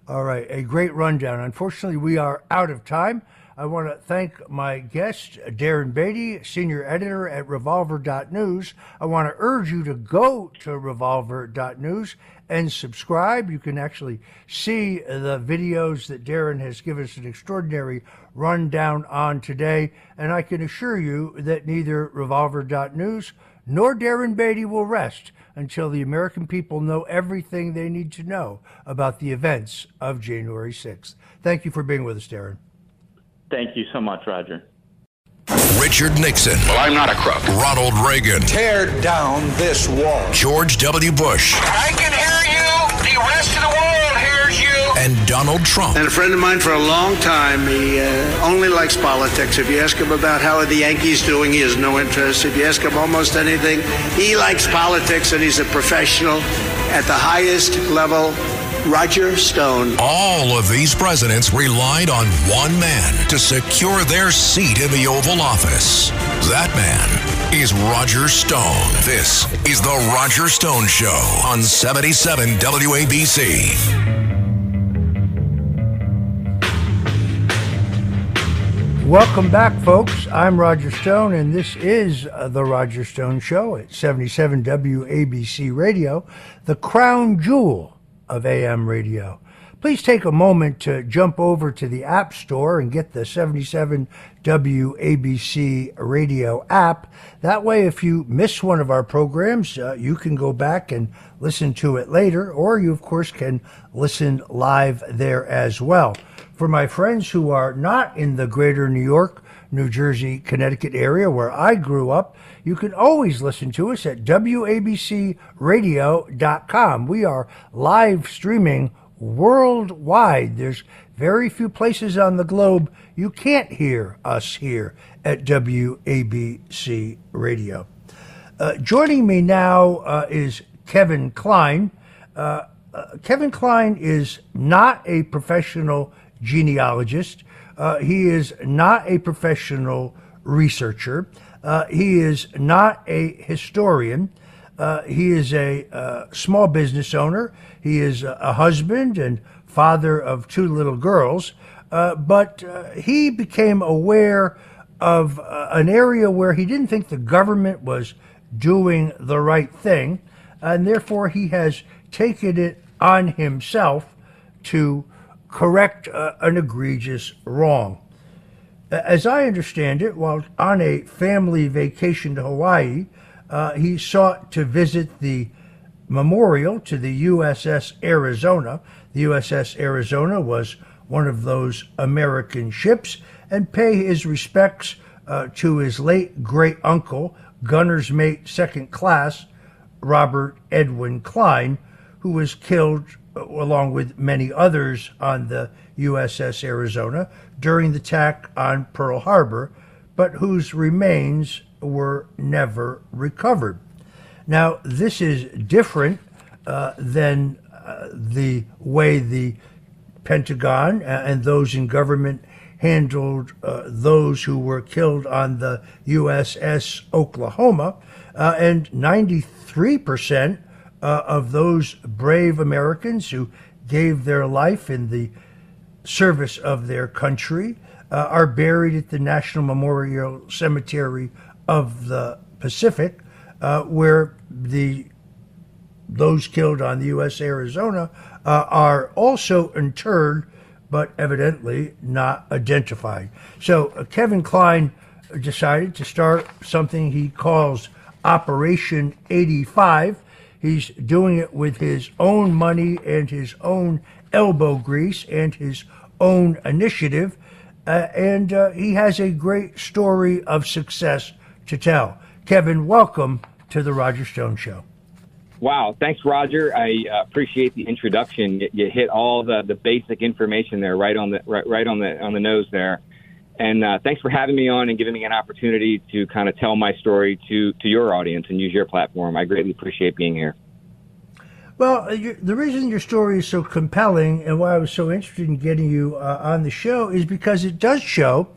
Speaker 3: All right, a great rundown. Unfortunately, we are out of time. I want to thank my guest, Darren Beattie, senior editor at revolver.news. I want to urge you to go to revolver.news and subscribe. You can actually see the videos that Darren has given us an extraordinary rundown on today. And I can assure you that neither revolver.news nor Darren Beattie will rest until the American people know everything they need to know about the events of January 6th. Thank you for being with us, Darren.
Speaker 5: Thank you so much, Roger.
Speaker 1: Richard Nixon,
Speaker 6: Well, I'm not a crook.
Speaker 1: Ronald Reagan,
Speaker 6: Tear down this wall.
Speaker 1: George W. Bush,
Speaker 6: I can hear you. The rest of the world hears you.
Speaker 1: And Donald Trump.
Speaker 2: And a friend of mine for a long time, he uh, only likes politics. If you ask him about how are the Yankees doing, he has no interest. If you ask him almost anything, he likes politics and he's a professional at the highest level. Roger Stone.
Speaker 1: All of these presidents relied on one man to secure their seat in the Oval Office. That man is Roger Stone. This is The Roger Stone Show on 77 WABC.
Speaker 3: Welcome back, folks. I'm Roger Stone, and this is uh, The Roger Stone Show at 77 WABC Radio, the crown jewel of AM radio. please take a moment to jump over to the App Store and get the 77 WABC radio app. That way, if you miss one of our programs, uh, you can go back and listen to it later, or you, of course, can listen live there as well. For my friends who are not in the greater New York, New Jersey, Connecticut area where I grew up, you can always listen to us at WABCRadio.com. We are live streaming worldwide. There's very few places on the globe you can't hear us here at WABC Radio. Uh, joining me now uh, is Kevin Kline. Uh, uh Kevin Kline is not a professional genealogist. Uh, he is not a professional researcher. Uh, he is not a historian. he is a small business owner. He is a husband and father of two little girls, uh, but uh, he became aware of uh, an area where he didn't think the government was doing the right thing, and therefore he has taken it on himself to correct uh, an egregious wrong. As I understand it, while on a family vacation to Hawaii, uh, he sought to visit the memorial to the USS Arizona. The USS Arizona was one of those American ships, and pay his respects uh, to his late great uncle, gunner's mate second class, Robert Edwin Kline, who was killed along with many others on the USS Arizona during the attack on Pearl Harbor, but whose remains were never recovered. Now, this is different uh, than uh, the way the Pentagon and those in government handled uh, those who were killed on the USS Oklahoma. Uh, and 93% uh, of those brave Americans who gave their life in the service of their country uh, are buried at the National Memorial Cemetery of the Pacific uh, where the those killed on the U.S. Arizona uh, are also interred, but evidently not identified. So uh, Kevin Kline decided to start something he calls Operation 85. He's doing it with his own money and his own elbow grease and his own initiative. Uh, and uh, he has a great story of success to tell. Kevin, welcome to the Roger Stone Show.
Speaker 7: Wow, thanks, Roger. I uh, appreciate the introduction. You, you, hit all the, the basic information there, right on the right, right on the on the nose there. And uh, thanks for having me on and giving me an opportunity to kind of tell my story to to your audience and use your platform. I greatly appreciate being here.
Speaker 3: Well, uh, the reason your story is so compelling and why I was so interested in getting you uh, on the show is because it does show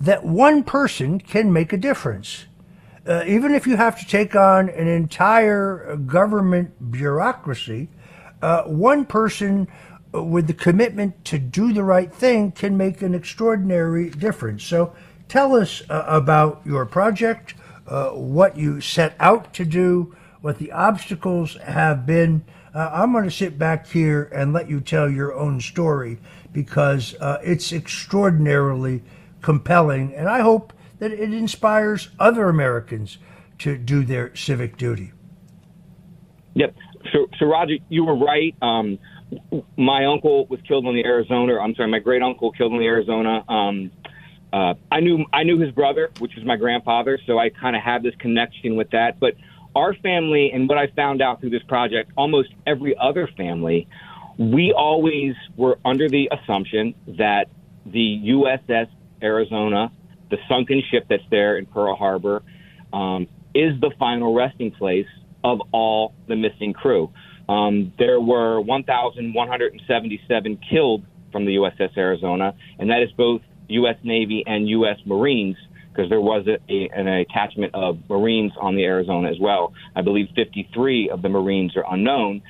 Speaker 3: that one person can make a difference uh, even if you have to take on an entire government bureaucracy, uh, one person with the commitment to do the right thing can make an extraordinary difference. So tell us uh, about your project, uh, what you set out to do, what the obstacles have been. Uh, I'm going to sit back here and let you tell your own story because uh, it's extraordinarily compelling, and I hope that it inspires other Americans to do their civic duty.
Speaker 7: Yep. So, so Roger, you were right. Um, my uncle was killed in the Arizona. I'm sorry, my great uncle killed in the Arizona. Um, uh, I knew I knew his brother, which was my grandfather, so I kind of had this connection with that. But our family, and what I found out through this project, almost every other family, we always were under the assumption that the USS Arizona the sunken ship that's there in Pearl Harbor um, is the final resting place of all the missing crew. Um, there were 1,177 killed from the USS Arizona, and that is both U.S. Navy and U.S. Marines because there was a, a, an attachment of Marines on the Arizona as well. I believe 53 of the Marines are unknown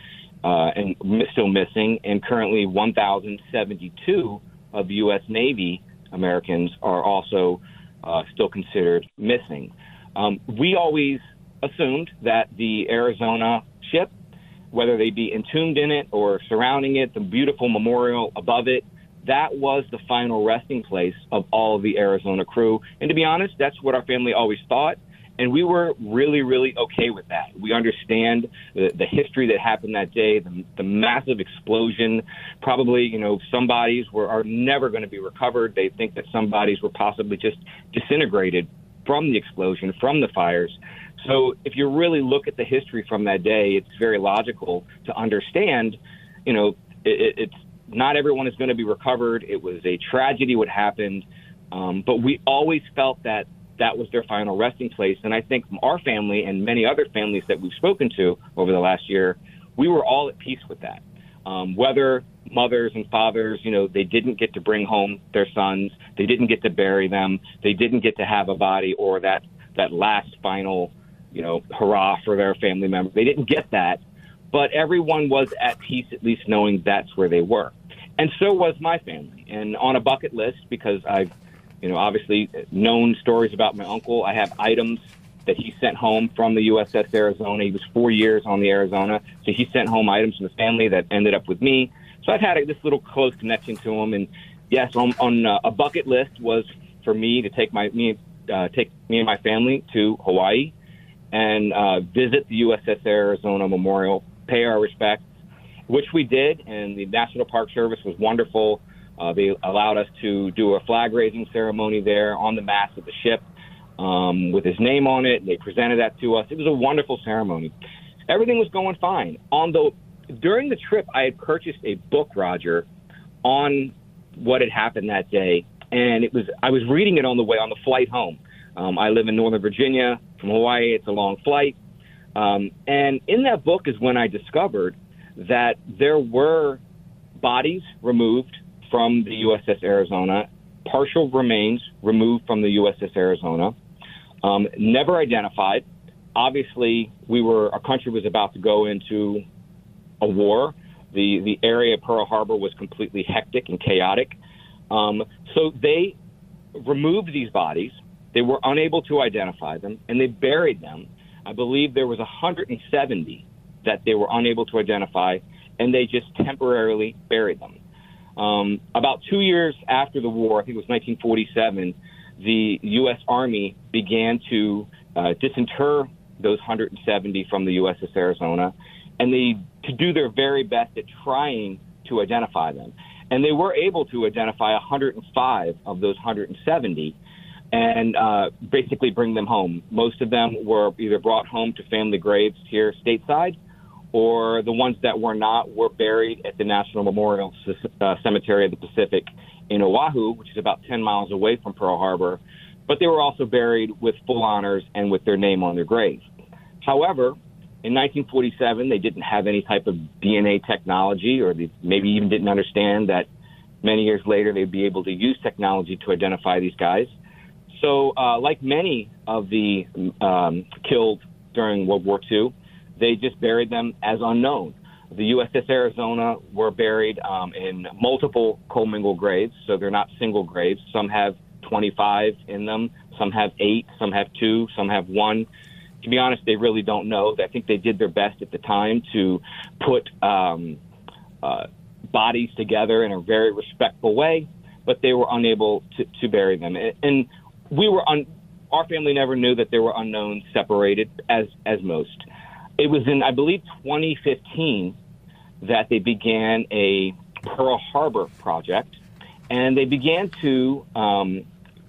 Speaker 7: uh, and still missing, and currently 1,072 of U.S. Navy Americans are also uh, still considered missing. Um, we always assumed that the Arizona ship whether they be entombed in it or surrounding it, the beautiful memorial above it. That was the final resting place of all of the Arizona crew. And to be honest, that's what our family always thought. And we were really, really okay with that. We understand the, the history that happened that day, the, the massive explosion. Probably, you know, some bodies were are never going to be recovered. They think that some bodies were possibly just disintegrated from the explosion, from the fires. So if you really look at the history from that day, it's very logical to understand, you know, it, it's not everyone is going to be recovered. It was a tragedy what happened. Um, but we always felt that that was their final resting place. And I think our family and many other families that we've spoken to over the last year, we were all at peace with that. Um, whether mothers and fathers, you know, they didn't get to bring home their sons, they didn't get to bury them, they didn't get to have a body or that that last final, you know, hurrah for their family member. They didn't get that, but everyone was at peace, at least knowing that's where they were. And so was my family. And on a bucket list, because I've you know, obviously known stories about my uncle. I have items that he sent home from the USS Arizona. He was four years on the Arizona, so he sent home items from the family that ended up with me. So I've had this little close connection to him. And yes, on, on uh, a bucket list was for me to take my me uh, take me and my family to Hawaii and uh, visit the USS Arizona Memorial, pay our respects, which we did. And the National Park Service was wonderful. Uh, they allowed us to do a flag raising ceremony there on the mast of the ship um, with his name on it. They presented that to us. It was a wonderful ceremony. Everything was going fine. On the during the trip, I had purchased a book, Roger, on what had happened that day, and it was I was reading it on the way on the flight home. Um, I live in Northern Virginia from Hawaii. It's a long flight, um, and in that book is when I discovered that there were bodies removed from the USS Arizona, partial remains removed from the USS Arizona, um, never identified. Obviously, we were our country was about to go into a war. The the area of Pearl Harbor was completely hectic and chaotic. Um, so they removed these bodies. They were unable to identify them, and they buried them. I believe there was 170 that they were unable to identify, and they just temporarily buried them. Um, about two years after the war, I think it was 1947, the U.S. Army began to uh, disinter those 170 from the USS Arizona, and they to do their very best at trying to identify them. And they were able to identify 105 of those 170 and uh, basically bring them home. Most of them were either brought home to family graves here stateside, or the ones that were not were buried at the National Memorial uh, Cemetery of the Pacific in Oahu, which is about 10 miles away from Pearl Harbor. But they were also buried with full honors and with their name on their grave. However, in 1947, they didn't have any type of DNA technology, or they maybe even didn't understand that many years later they'd be able to use technology to identify these guys. So, uh, like many of the um, killed during World War II, they just buried them as unknown. The USS Arizona were buried um, in multiple commingled graves, so they're not single graves. Some have 25 in them, some have eight, some have two, some have one. To be honest, they really don't know. I think they did their best at the time to put um, uh, bodies together in a very respectful way, but they were unable to, to bury them. And we were on. our family never knew that there were unknowns separated as as most it was in, I believe, 2015 that they began a Pearl Harbor project, and they began to um,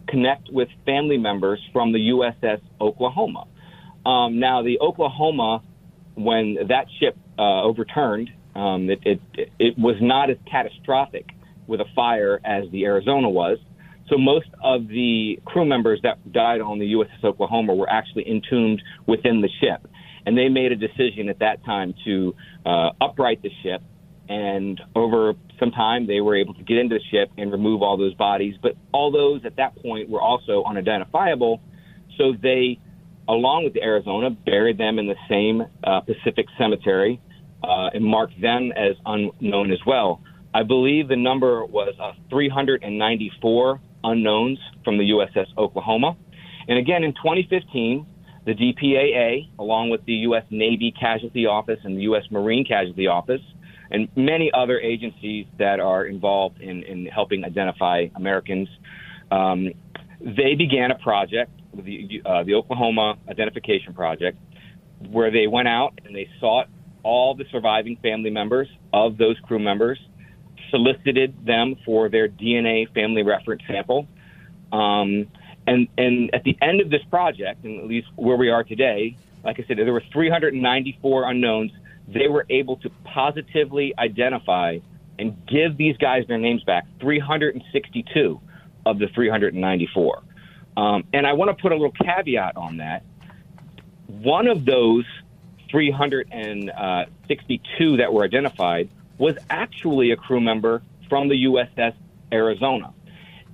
Speaker 7: connect with family members from the USS Oklahoma. Um, now, the Oklahoma, when that ship uh, overturned, um, it, it, it was not as catastrophic with a fire as the Arizona was. So most of the crew members that died on the USS Oklahoma were actually entombed within the ship and they made a decision at that time to uh, upright the ship. And over some time, they were able to get into the ship and remove all those bodies. But all those at that point were also unidentifiable. So they, along with the Arizona, buried them in the same uh, Pacific cemetery uh, and marked them as unknown as well. I believe the number was uh, 394 unknowns from the USS Oklahoma. And again, in 2015, the DPAA, along with the U.S. Navy Casualty Office and the U.S. Marine Casualty Office, and many other agencies that are involved in, in helping identify Americans. Um, they began a project, the, uh, the Oklahoma Identification Project, where they went out and they sought all the surviving family members of those crew members, solicited them for their DNA family reference sample. Um, and, and at the end of this project, and at least where we are today, like I said, there were 394 unknowns. They were able to positively identify and give these guys their names back 362 of the 394. Um, and I want to put a little caveat on that. One of those 362 that were identified was actually a crew member from the USS Arizona.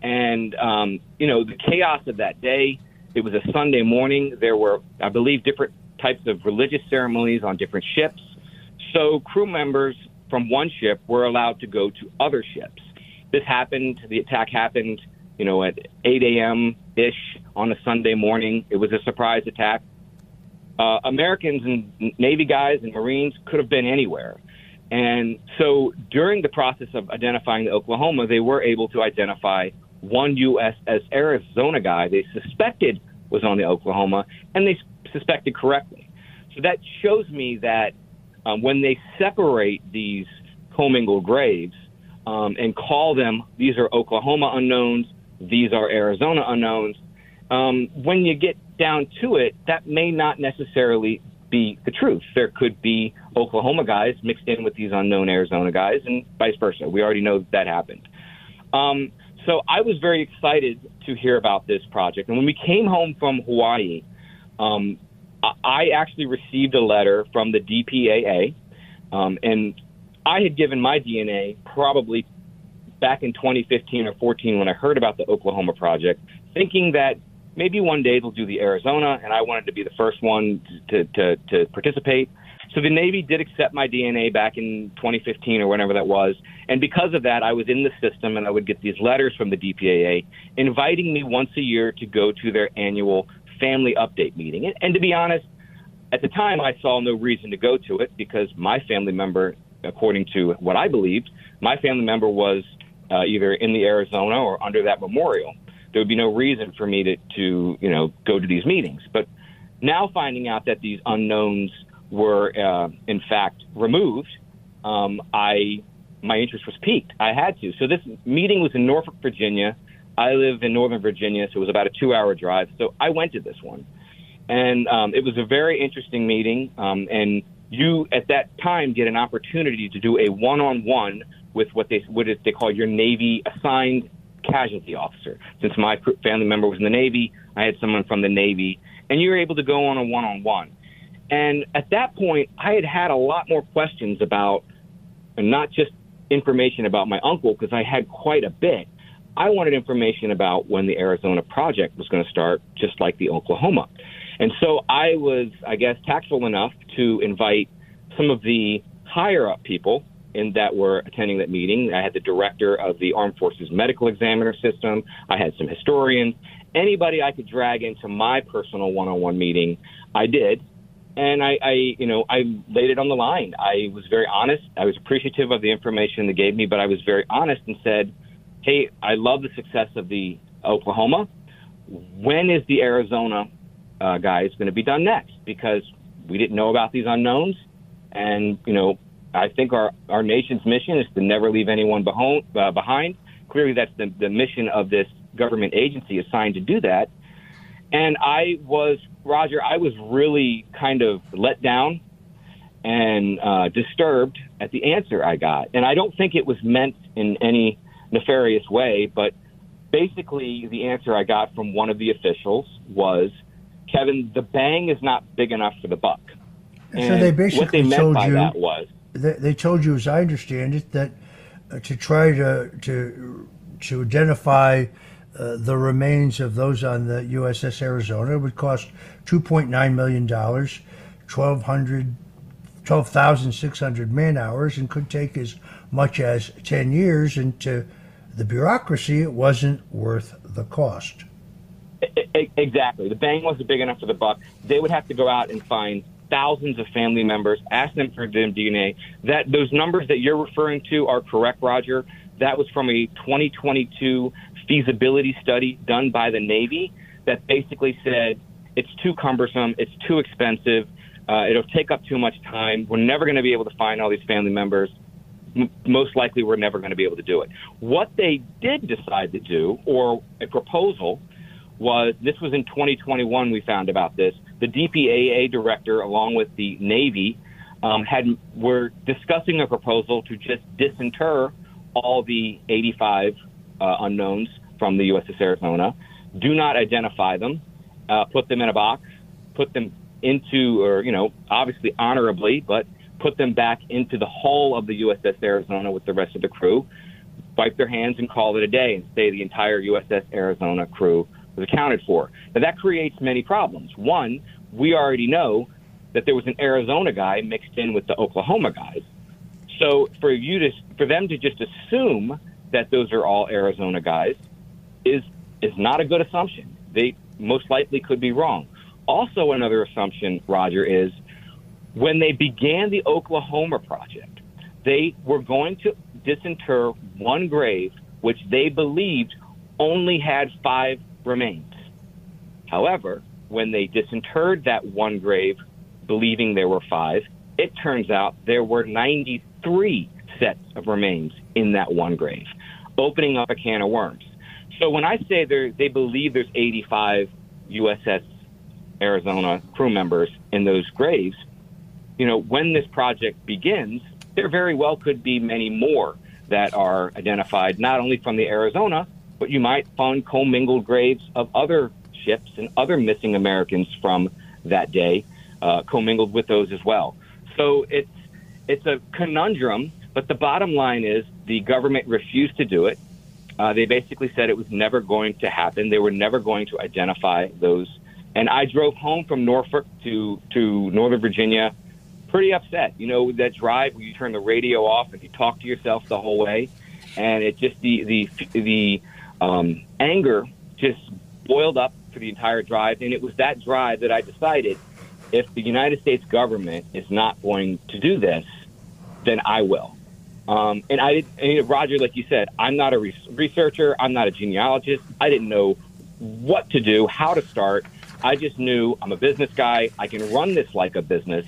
Speaker 7: And, um, you know, the chaos of that day, it was a Sunday morning. There were, I believe, different types of religious ceremonies on different ships. So crew members from one ship were allowed to go to other ships. This happened, the attack happened, you know, at 8 a.m. ish on a Sunday morning. It was a surprise attack. Uh, Americans and Navy guys and Marines could have been anywhere. And so during the process of identifying the Oklahoma, they were able to identify one USS Arizona guy they suspected was on the Oklahoma, and they suspected correctly. So that shows me that um, when they separate these commingled graves um, and call them, these are Oklahoma unknowns, these are Arizona unknowns, um, when you get down to it, that may not necessarily be the truth. There could be Oklahoma guys mixed in with these unknown Arizona guys, and vice versa. We already know that, happened. Um, so I was very excited to hear about this project. And when we came home from Hawaii, um, I actually received a letter from the DPAA, um, and I had given my DNA probably back in 2015 or 14 when I heard about the Oklahoma project, thinking that maybe one day they'll do the Arizona, and I wanted to be the first one to, to, to participate. So the Navy did accept my DNA back in 2015 or whenever that was. And because of that, I was in the system and I would get these letters from the DPAA inviting me once a year to go to their annual family update meeting. And, and to be honest, at the time, I saw no reason to go to it because my family member, according to what I believed, my family member was uh, either in the Arizona or under that memorial. There would be no reason for me to, to, you know, go to these meetings. But now finding out that these unknowns were uh, in fact removed, um, I my interest was piqued. I had to. So this meeting was in Norfolk, Virginia. I live in Northern Virginia, so it was about a two-hour drive. So I went to this one, and um, it was a very interesting meeting. Um, and you, at that time, get an opportunity to do a one-on-one with what they what they call your Navy assigned casualty officer. Since my family member was in the Navy, I had someone from the Navy, and you were able to go on a one-on-one. And at that point, I had had a lot more questions about, and not just information about my uncle, because I had quite a bit. I wanted information about when the Arizona project was going to start, just like the Oklahoma. And so I was, I guess, tactful enough to invite some of the higher up people in that were attending that meeting. I had the director of the Armed Forces Medical Examiner System. I had some historians. Anybody I could drag into my personal one-on-one meeting, I did and I, I, you know, I laid it on the line. I was very honest. I was appreciative of the information they gave me, but I was very honest and said, "Hey, I love the success of the Oklahoma. When is the Arizona uh, guys going to be done next? Because we didn't know about these unknowns, and you know, I think our our nation's mission is to never leave anyone behind. Uh, behind. Clearly, that's the the mission of this government agency assigned to do that." And I was, Roger, I was really kind of let down and uh, disturbed at the answer I got. And I don't think it was meant in any nefarious way, but basically the answer I got from one of the officials was, Kevin, the bang is not big enough for the buck. And
Speaker 3: so they basically
Speaker 7: what they meant
Speaker 3: told
Speaker 7: by
Speaker 3: you
Speaker 7: that was
Speaker 3: they, they told you, as I understand it, that uh, to try to to to identify uh, the remains of those on the USS Arizona would cost $2.9 million, 1,200, 12,600 man hours, and could take as much as 10 years. And to the bureaucracy, it wasn't worth the cost.
Speaker 7: Exactly. The bang wasn't big enough for the buck. They would have to go out and find thousands of family members, ask them for DNA. That those numbers that you're referring to are correct, Roger. That was from a 2022 feasibility study done by the Navy that basically said it's too cumbersome, it's too expensive, uh, it'll take up too much time. We're never going to be able to find all these family members. M- most likely, we're never going to be able to do it. What they did decide to do, or a proposal, was this was in 2021 we found about this. The DPAA director, along with the Navy, um, had were discussing a proposal to just disinter all the 85 uh, unknowns from the USS Arizona, do not identify them, uh, put them in a box, put them into, or you know, obviously honorably, but put them back into the hull of the USS Arizona with the rest of the crew, wipe their hands and call it a day, and say the entire USS Arizona crew was accounted for. Now that creates many problems. One, we already know that there was an Arizona guy mixed in with the Oklahoma guys. So for you to for them to just assume that those are all Arizona guys is is not a good assumption. They most likely could be wrong. Also, another assumption, Roger, is when they began the Oklahoma project, they were going to disinter one grave which they believed only had five remains. However, when they disinterred that one grave, believing there were five, it turns out there were 93 sets of remains in that one grave, opening up a can of worms. So when I say they believe there's 85 USS Arizona crew members in those graves, you know, when this project begins, there very well could be many more that are identified not only from the Arizona, but you might find commingled graves of other ships and other missing Americans from that day uh, commingled with those as well. So it's it's a conundrum, but the bottom line is the government refused to do it. Uh, they basically said it was never going to happen. They were never going to identify those. And I drove home from Norfolk to to Northern Virginia, pretty upset. You know that drive where you turn the radio off and you talk to yourself the whole way, and it just the the the um, anger just boiled up for the entire drive. And it was that drive that I decided if the United States government is not going to do this, then I will. Um, and I, and Roger, like you said, I'm not a re- researcher. I'm not a genealogist. I didn't know what to do, how to start. I just knew I'm a business guy. I can run this like a business,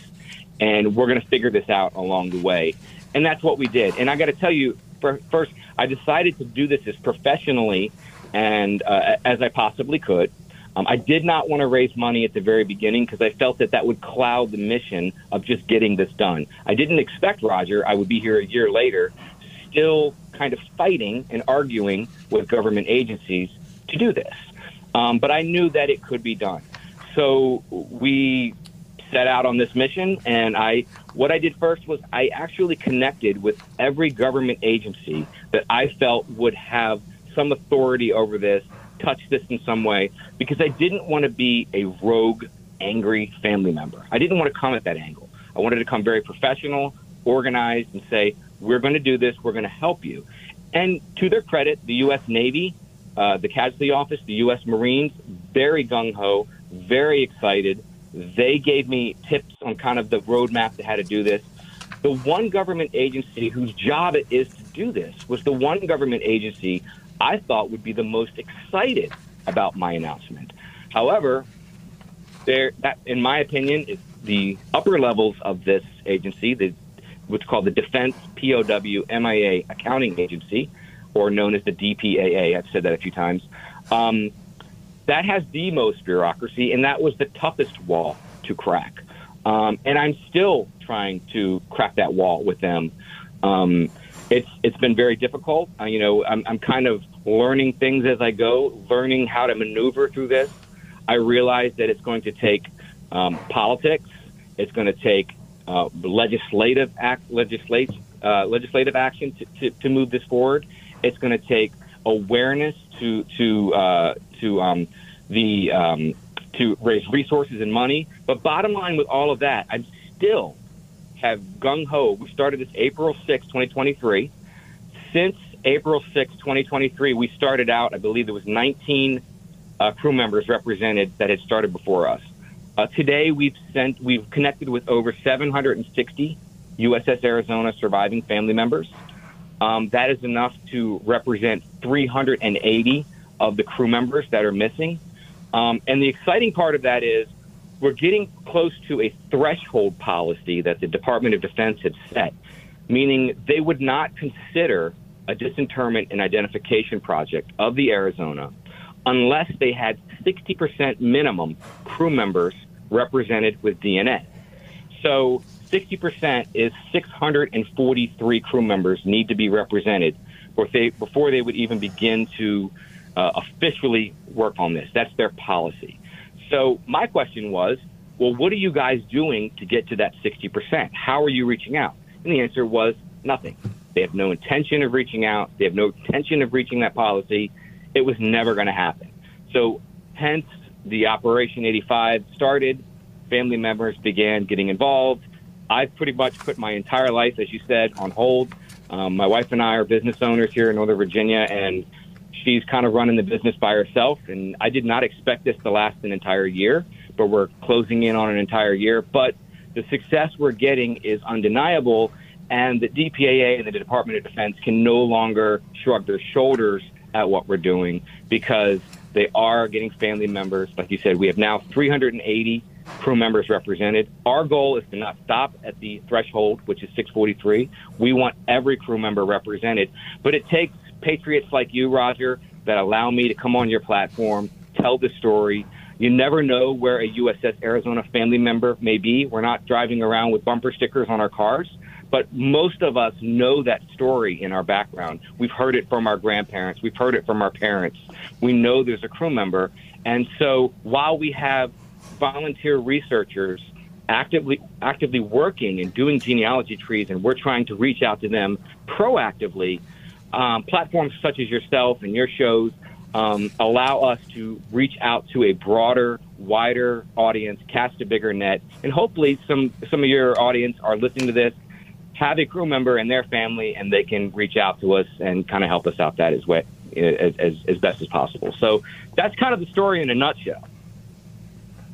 Speaker 7: and we're going to figure this out along the way. And that's what we did. And I got to tell you, for, first, I decided to do this as professionally and uh, as I possibly could. Um, I did not want to raise money at the very beginning because I felt that that would cloud the mission of just getting this done. I didn't expect, Roger, I would be here a year later, still kind of fighting and arguing with government agencies to do this. Um, but I knew that it could be done. So we set out on this mission, and I what I did first was I actually connected with every government agency that I felt would have some authority over this touch this in some way because I didn't want to be a rogue, angry family member. I didn't want to come at that angle. I wanted to come very professional, organized, and say, we're going to do this, we're going to help you. And to their credit, the U.S. Navy, uh, the Casualty Office, the U.S. Marines, very gung ho, very excited. They gave me tips on kind of the roadmap to how to do this. The one government agency whose job it is to do this was the one government agency I thought would be the most excited about my announcement. However, there, that, in my opinion, is the upper levels of this agency, the, what's called the Defense POW MIA Accounting Agency, or known as the DPAA. I've said that a few times. Um, that has the most bureaucracy, and that was the toughest wall to crack. Um, and I'm still trying to crack that wall with them. Um, it's it's been very difficult. Uh, you know, I'm, I'm kind of learning things as I go, learning how to maneuver through this. I realize that it's going to take um, politics. It's going to take uh, legislative act, legislate, uh, legislative action to, to, to move this forward. It's going to take awareness to to uh, to um, the um, to raise resources and money. But bottom line, with all of that, I'm still have gung ho. We started this April 6, 2023. Since April 6, 2023, we started out, I believe there was 19 uh, crew members represented that had started before us. Uh, today, we've sent, we've connected with over 760 USS Arizona surviving family members. Um, that is enough to represent 380 of the crew members that are missing. Um, and the exciting part of that is we're getting close to a threshold policy that the Department of Defense had set, meaning they would not consider a disinterment and identification project of the Arizona unless they had 60% minimum crew members represented with DNA. So 60% is 643 crew members need to be represented before they, before they would even begin to uh, officially work on this. That's their policy. So my question was, well, what are you guys doing to get to that 60%? How are you reaching out? And the answer was nothing. They have no intention of reaching out. They have no intention of reaching that policy. It was never going to happen. So hence the Operation 85 started. Family members began getting involved. I've pretty much put my entire life, as you said, on hold. Um, my wife and I are business owners here in Northern Virginia, and she's kind of running the business by herself. And I did not expect this to last an entire year, but we're closing in on an entire year. But the success we're getting is undeniable, and the DPAA and the Department of Defense can no longer shrug their shoulders at what we're doing because they are getting family members. Like you said, we have now 380 crew members represented. Our goal is to not stop at the threshold, which is 643. We want every crew member represented, but it takes patriots like you, Roger, that allow me to come on your platform, tell the story. You never know where a USS Arizona family member may be. We're not driving around with bumper stickers on our cars, but most of us know that story in our background. We've heard it from our grandparents, we've heard it from our parents. We know there's a crew member. And so while we have volunteer researchers actively actively working and doing genealogy trees, and we're trying to reach out to them proactively. Um, platforms such as yourself and your shows um, allow us to reach out to a broader, wider audience, cast a bigger net, and hopefully some some of your audience are listening to this, have a crew member and their family, and they can reach out to us and kind of help us out that as way as, as, as best as possible. So that's kind of the story in a nutshell.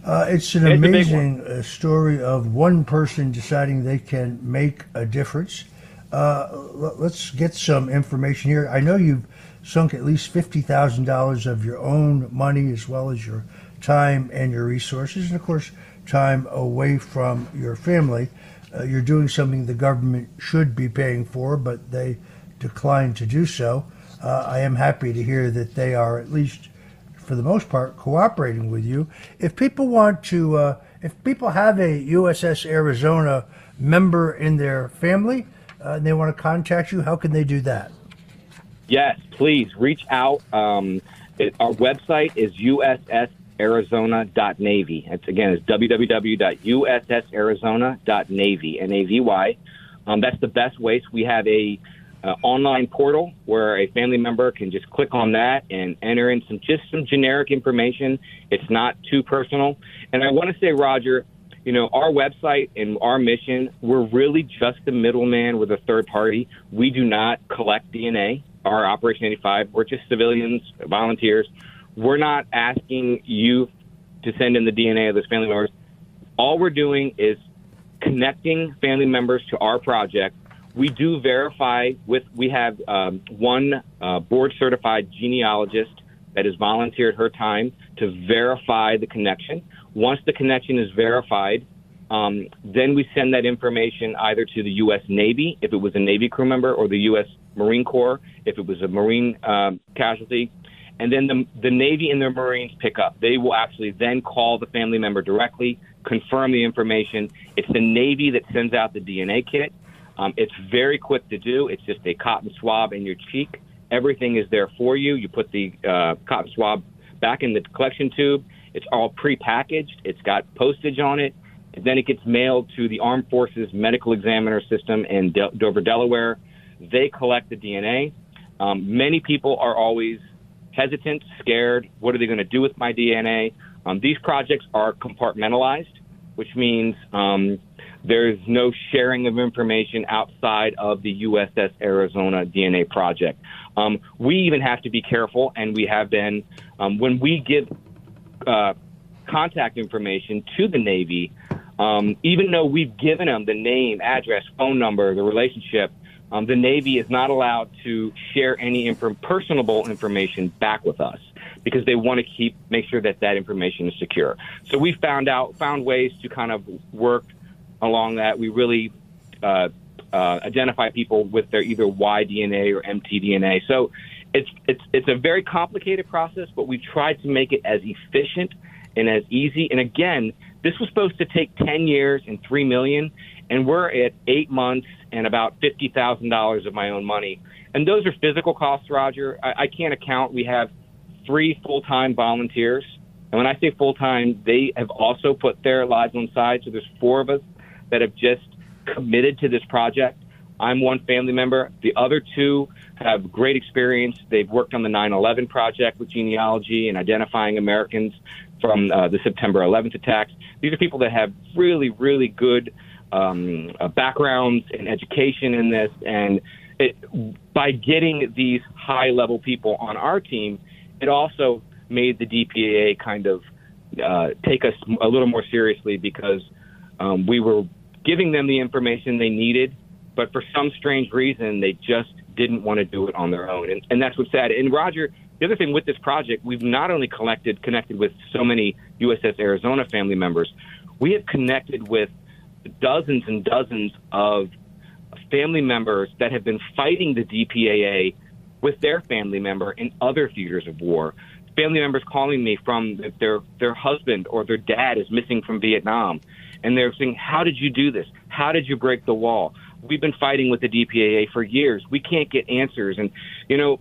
Speaker 3: Uh, it's an
Speaker 7: It's
Speaker 3: amazing uh, story of one person deciding they can make a difference. Uh, let's get some information here. I know you've sunk at least $50,000 of your own money as well as your time and your resources, and of course, time away from your family. Uh, you're doing something the government should be paying for, but they declined to do so. Uh, I am happy to hear that they are at least for the most part, cooperating with you. If people want to, uh, if people have a USS Arizona member in their family uh, and they want to contact you, how can they do that?
Speaker 7: Yes, please reach out. Um, it, our website is ussarizona.navy. It's again, it's www.ussarizona.navy, N-A-V-Y. Um, that's the best way. So we have a uh, online portal where a family member can just click on that and enter in some just some generic information. It's not too personal. And I want to say, Roger, you know, our website and our mission, we're really just the middleman with a third party. We do not collect DNA. Our Operation 85, we're just civilians, volunteers. We're not asking you to send in the DNA of those family members. All we're doing is connecting family members to our project. We do verify with, we have um, one uh, board certified genealogist that has volunteered her time to verify the connection. Once the connection is verified, um, then we send that information either to the U.S. Navy, if it was a Navy crew member, or the U.S. Marine Corps, if it was a Marine um, casualty. And then the, the Navy and the Marines pick up. They will actually then call the family member directly, confirm the information. It's the Navy that sends out the DNA kit. Um, it's very quick to do. It's just a cotton swab in your cheek. Everything is there for you. You put the uh, cotton swab back in the collection tube. It's all prepackaged. It's got postage on it. And then it gets mailed to the Armed Forces Medical Examiner System in Dover, Delaware. They collect the DNA. Um, many people are always hesitant, scared. What are they going to do with my DNA? Um, these projects are compartmentalized, which means um, There's no sharing of information outside of the USS Arizona DNA project. Um, we even have to be careful, and we have been, um, when we give uh, contact information to the Navy, um, even though we've given them the name, address, phone number, the relationship, um, the Navy is not allowed to share any inf- personable information back with us because they want to keep make sure that that information is secure. So we found out found ways to kind of work along that. We really uh, uh, identify people with their either Y DNA or mtDNA. So it's it's it's a very complicated process, but we've tried to make it as efficient and as easy. And again, this was supposed to take ten years and three million, and we're at eight months and about fifty thousand dollars of my own money. And those are physical costs, Roger. I, I can't account. We have three full time volunteers. And when I say full time, they have also put their lives on side. So there's four of us that have just committed to this project. I'm one family member. The other two have great experience. They've worked on the 9 11 project with genealogy and identifying Americans from uh, the September 11th attacks. These are people that have really, really good um, uh, backgrounds and education in this. And it, by getting these high level people on our team, it also made the DPAA kind of uh, take us a little more seriously because um, we were giving them the information they needed, but for some strange reason, they just didn't want to do it on their own. And, and that's what's sad. And Roger, the other thing with this project, we've not only collected, connected with so many USS Arizona family members, we have connected with dozens and dozens of family members that have been fighting the DPAA with their family member in other theaters of war. Family members calling me from their their husband or their dad is missing from Vietnam, and they're saying, "How did you do this? How did you break the wall?" We've been fighting with the DPAA for years. We can't get answers, and you know,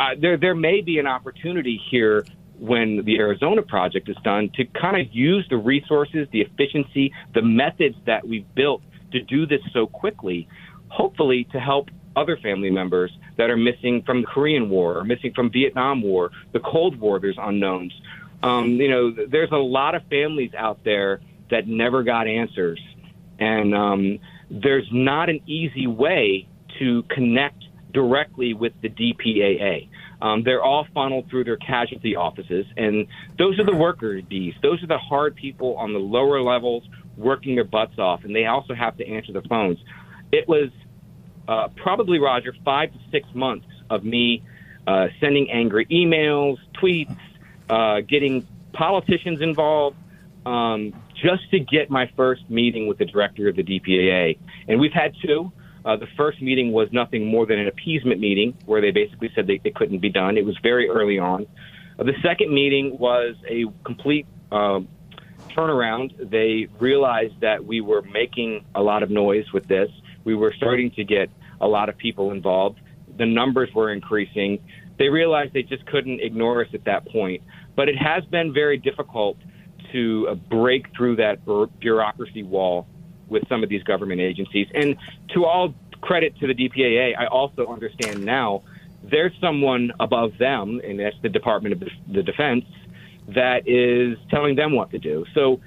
Speaker 7: uh, there there may be an opportunity here when the Arizona project is done to kind of use the resources, the efficiency, the methods that we've built to do this so quickly, hopefully to help other family members that are missing from the Korean War or missing from Vietnam War, the Cold War. There's unknowns. Um, you know, there's a lot of families out there that never got answers, and um, there's not an easy way to connect directly with the DPAA. Um, they're all funneled through their casualty offices, and those are the worker bees. Those are the hard people on the lower levels working their butts off, and they also have to answer the phones. It was uh, probably, Roger, five to six months of me uh, sending angry emails, tweets, uh, getting politicians involved, um, just to get my first meeting with the director of the DPAA. And we've had two. Uh, the first meeting was nothing more than an appeasement meeting where they basically said they, it couldn't be done. It was very early on. Uh, the second meeting was a complete uh, turnaround. They realized that we were making a lot of noise with this we were starting to get a lot of people involved. The numbers were increasing. They realized they just couldn't ignore us at that point. But it has been very difficult to uh, break through that bureaucracy wall with some of these government agencies. And to all credit to the DPAA, I also understand now there's someone above them, and that's the Department of the Defense, that is telling them what to do. So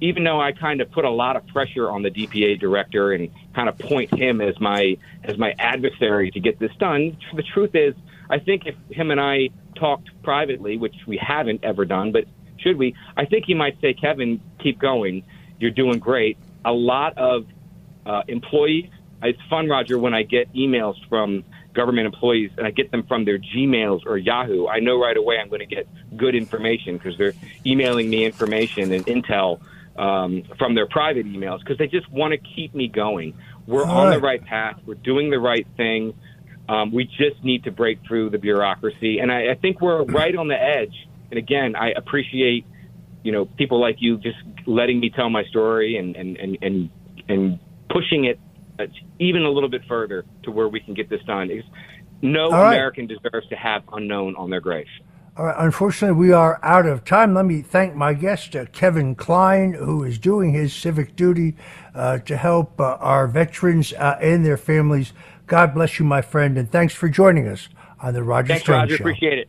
Speaker 7: even though I kind of put a lot of pressure on the DPA director and kind of point him as my as my adversary to get this done, the truth is, I think if him and I talked privately, which we haven't ever done, but should we? I think he might say, Kevin, keep going. You're doing great. A lot of uh, employees. It's fun, Roger, when I get emails from government employees and I get them from their Gmails or Yahoo. I know right away I'm going to get good information because they're emailing me information and intel um, from their private emails because they just want to keep me going. We're All on right. the right path. We're doing the right thing. Um, we just need to break through the bureaucracy, and I, I think we're right on the edge. And again, I appreciate you know people like you just letting me tell my story and and and and, and pushing it even a little bit further to where we can get this done. Because no right. American deserves to have unknown on their grave.
Speaker 3: Uh, unfortunately, we are out of time. Let me thank my guest, uh, Kevin Kline, who is doing his civic duty uh, to help uh, our veterans uh, and their families. God bless you, my friend, and thanks for joining us on the Roger
Speaker 7: thanks, Roger.
Speaker 3: Show.
Speaker 7: Appreciate it.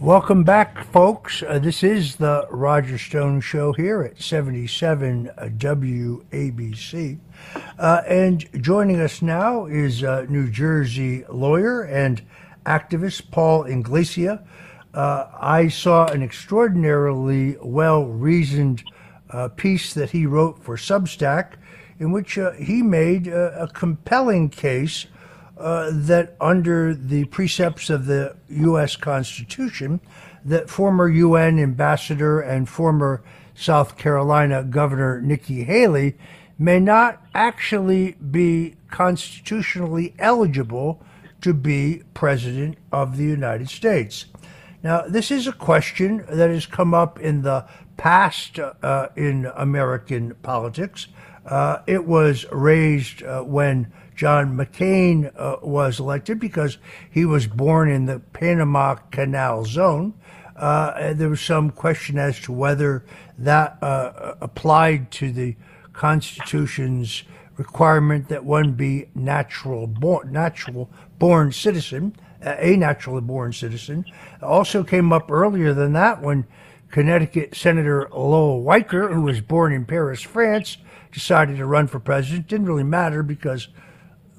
Speaker 3: Welcome back, folks. Uh, this is the Roger Stone Show here at 77 WABC. Uh, and joining us now is uh, New Jersey lawyer and activist Paul Ingrassia. Uh, I saw an extraordinarily well reasoned uh, piece that he wrote for Substack in which uh, he made a compelling case uh, that under the precepts of the U.S. Constitution, that former UN ambassador and former South Carolina Governor Nikki Haley may not actually be constitutionally eligible to be President of the United States. Now, this is a question that has come up in the past uh, in American politics. Uh, it was raised uh, when John McCain uh, was elected because he was born in the Panama Canal Zone. Uh, there was some question as to whether that uh, applied to the Constitution's requirement that one be natural born, natural born citizen, a naturally born citizen. Also came up earlier than that when Connecticut Senator Lowell Weicker, who was born in Paris, France, decided to run for president. Didn't really matter because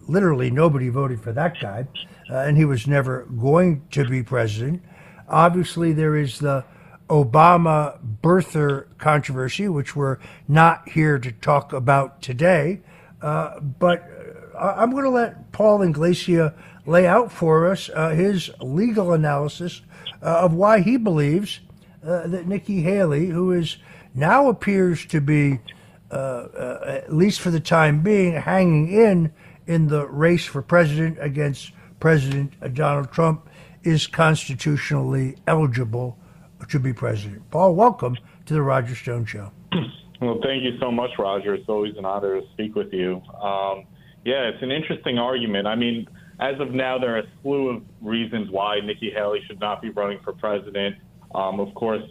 Speaker 3: literally nobody voted for that guy, uh, and he was never going to be president. Obviously, there is the Obama birther controversy, which we're not here to talk about today. Uh, but uh, I'm going to let Paul Ingrassia lay out for us uh, his legal analysis uh, of why he believes uh, that Nikki Haley, who is now appears to be, at least for the time being, hanging in in the race for president against President Donald Trump is constitutionally eligible to be president. Paul, welcome to the Roger Stone Show.
Speaker 8: Well, thank you so much, Roger. It's always an honor to speak with you. Um, yeah, it's an interesting argument. I mean, as of now, there are a slew of reasons why Nikki Haley should not be running for president. Um, of course,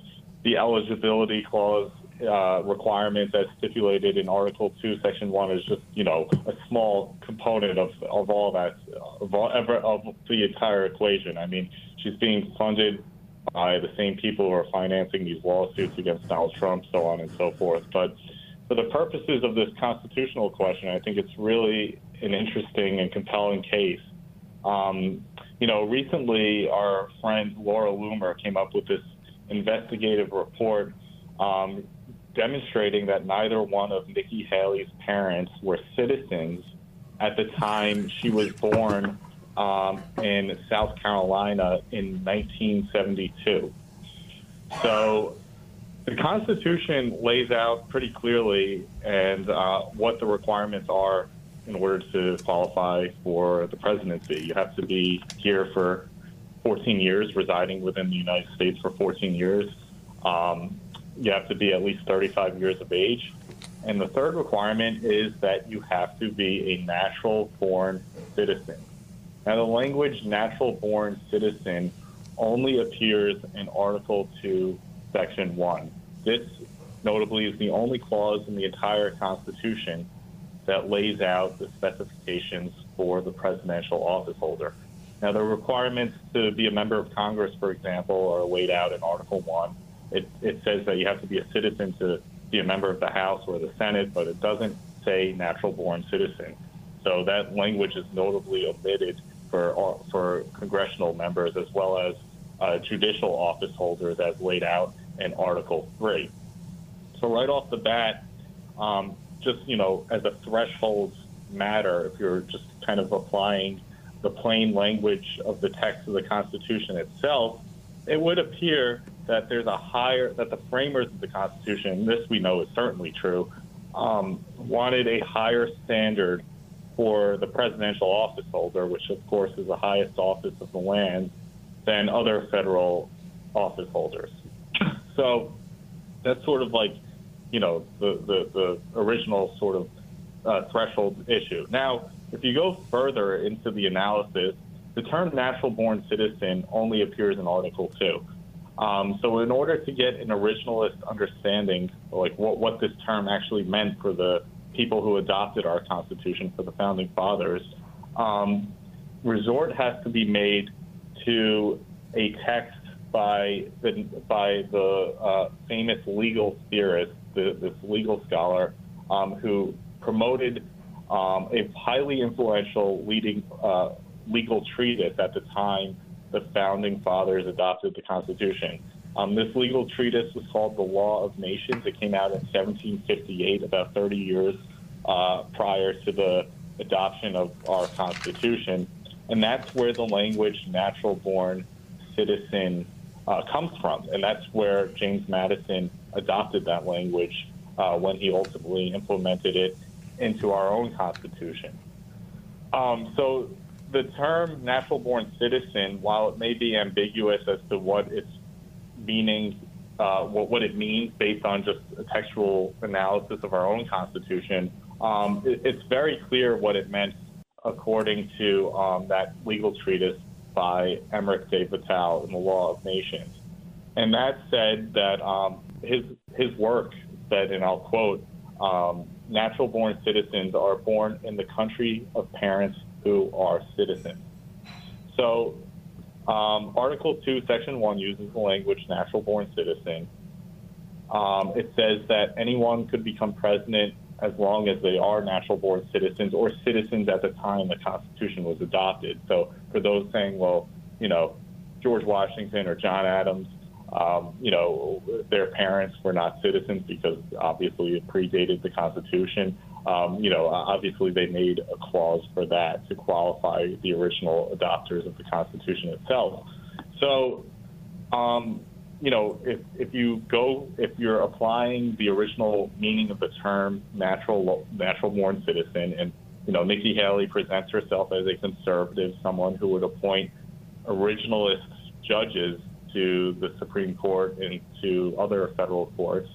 Speaker 8: the eligibility clause uh, requirement that's stipulated in Article 2, Section 1 is just, you know, a small component of, of all that, of, all, of the entire equation. I mean, she's being funded by the same people who are financing these lawsuits against Donald Trump, so on and so forth. But for the purposes of this constitutional question, I think it's really an interesting and compelling case. Um, you know, recently our friend Laura Loomer came up with this investigative report um, demonstrating that neither one of Nikki Haley's parents were citizens at the time she was born um, in South Carolina in 1972. So the Constitution lays out pretty clearly and uh, what the requirements are in order to qualify for the presidency. You have to be here for 14 years, residing within the United States for 14 years. Um, you have to be at least 35 years of age. And the third requirement is that you have to be a natural born citizen. Now, the language natural born citizen only appears in Article 2, Section 1. This, notably, is the only clause in the entire Constitution that lays out the specifications for the presidential office holder. Now, the requirements to be a member of Congress, for example, are laid out in Article 1 it, it says that you have to be a citizen to be a member of the House or the Senate, but it doesn't say natural born citizen. So that language is notably omitted for, uh, for congressional members as well as uh, judicial office holders as laid out in Article 3. So right off the bat, um, just, you know, as a threshold matter, if you're just kind of applying the plain language of the text of the Constitution itself, it would appear that there's a higher that the framers of the Constitution, this we know is certainly true, um, wanted a higher standard for the presidential office holder, which of course is the highest office of the land, than other federal office holders. So that's sort of like you know, the, the, the original sort of uh, threshold issue. Now, if you go further into the analysis, the term natural born citizen only appears in Article 2. Um, so, in order to get an originalist understanding, like what, what this term actually meant for the people who adopted our Constitution, for the founding fathers, um, resort has to be made to a text by the, by the uh, famous legal theorist, the, this legal scholar, um, who promoted um, a highly influential leading uh, legal treatise at the time the founding fathers adopted the Constitution. Um, this legal treatise was called The Law of Nations. It came out in 1758, about 30 years uh, prior to the adoption of our Constitution. And that's where the language natural born citizen uh, comes from. And that's where James Madison adopted that language uh, when he ultimately implemented it into our own Constitution. Um, so the term natural born citizen, while it may be ambiguous as to what its meaning, uh, what, what it means based on just a textual analysis of our own Constitution, um, it, it's very clear what it meant according to um, that legal treatise by Emmerich de Vattel in the Law of Nations. And that said that um, his, his work said, and I'll quote, um, natural born citizens are born in the country of parents who are citizens. So, um, Article 2, Section 1 uses the language natural born citizen. Um, it says that anyone could become president as long as they are natural born citizens or citizens at the time the Constitution was adopted. So, for those saying, well, you know, George Washington or John Adams, um, you know, their parents were not citizens because obviously it predated the Constitution. Um, you know, obviously they made a clause for that to qualify the original adopters of the Constitution itself. So, um, you know, if, if you go, if you're applying the original meaning of the term natural, natural born citizen, and, you know, Nikki Haley presents herself as a conservative, someone who would appoint originalist judges to the Supreme Court and to other federal courts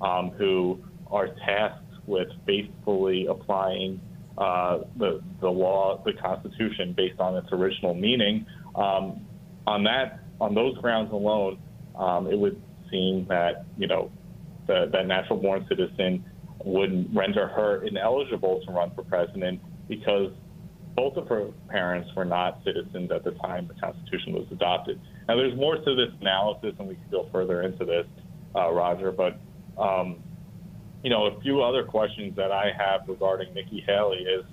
Speaker 8: um, who are tasked with faithfully applying uh, the, the law, the Constitution, based on its original meaning. Um, on that, on those grounds alone, um, it would seem that you know the, that natural-born citizen would render her ineligible to run for president because both of her parents were not citizens at the time the Constitution was adopted. Now, there's more to this analysis, and we can go further into this, uh, Roger. But um, you know, a few other questions that I have regarding Nikki Haley is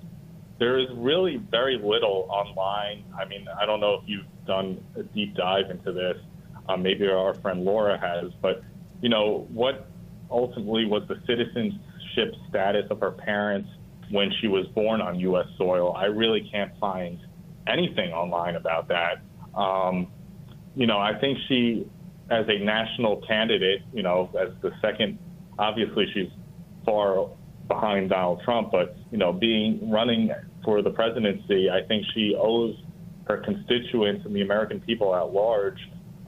Speaker 8: there is really very little online. I mean, I don't know if you've done a deep dive into this. Um, maybe our friend Laura has, but you know, what ultimately was the citizenship status of her parents when she was born on U.S. soil? I really can't find anything online about that. Um, you know, I think she, as a national candidate, you know, as the second, obviously she's far behind Donald Trump, but you know, being running for the presidency, I think she owes her constituents and the American people at large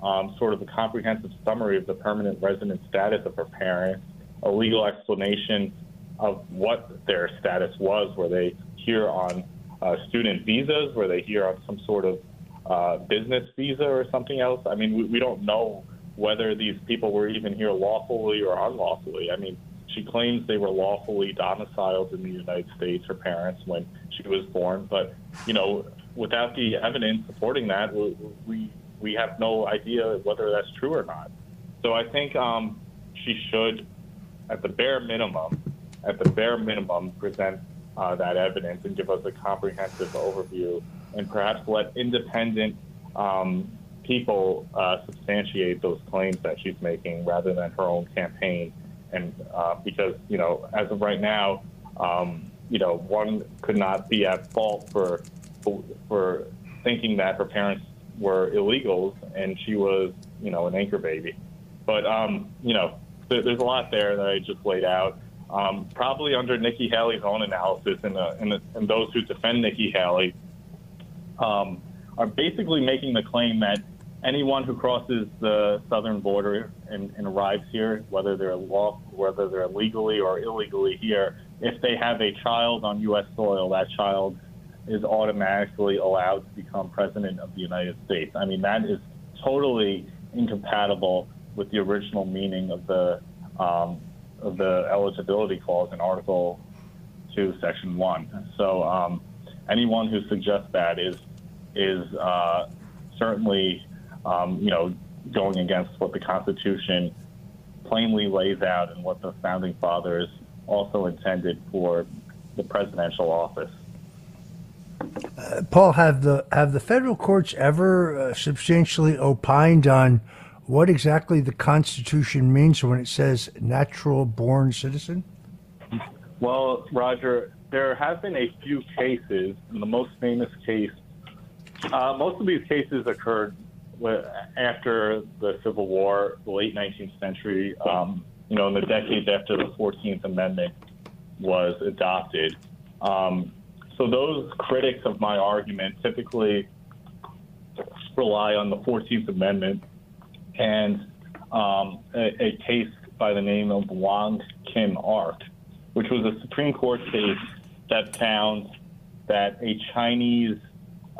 Speaker 8: um, sort of a comprehensive summary of the permanent resident status of her parents, a legal explanation of what their status was. Were they here on uh, student visas? Were they here on some sort of uh, business visa or something else? I mean, we, we don't know whether these people were even here lawfully or unlawfully. I mean, she claims they were lawfully domiciled in the United States, her parents, when she was born. But, you know, without the evidence supporting that, we, we, we have no idea whether that's true or not. So I think um, she should, at the bare minimum, at the bare minimum, present uh, that evidence and give us a comprehensive overview and perhaps let independent um, people uh, substantiate those claims that she's making rather than her own campaign and uh, because you know, as of right now, um, you know, one could not be at fault for for thinking that her parents were illegals and she was, you know, an anchor baby. But um, you know, th- there's a lot there that I just laid out. Um, probably under Nikki Haley's own analysis, and, uh, and, the, and those who defend Nikki Haley um, are basically making the claim that anyone who crosses the southern border and, and arrives here, whether they're law, whether they're legally or illegally here, if they have a child on U.S. soil, that child is automatically allowed to become president of the United States. I mean, that is totally incompatible with the original meaning of the um, of the eligibility clause in Article Two, Section One. So, um, anyone who suggests that is is uh, certainly um, you know, going against what the Constitution plainly lays out and what the founding fathers also intended for the presidential office.
Speaker 3: Uh, Paul, have the have the federal courts ever uh, substantially opined on what exactly the Constitution means when it says natural born citizen?
Speaker 8: Well, Roger, there have been a few cases, and the most famous case, uh, most of these cases occurred after the Civil War, the late 19th century, um, you know, in the decades after the 14th Amendment was adopted. Um, so those critics of my argument typically rely on the 14th Amendment and um, a, a, case by the name of Wong Kim Ark, which was a Supreme Court case that found that a Chinese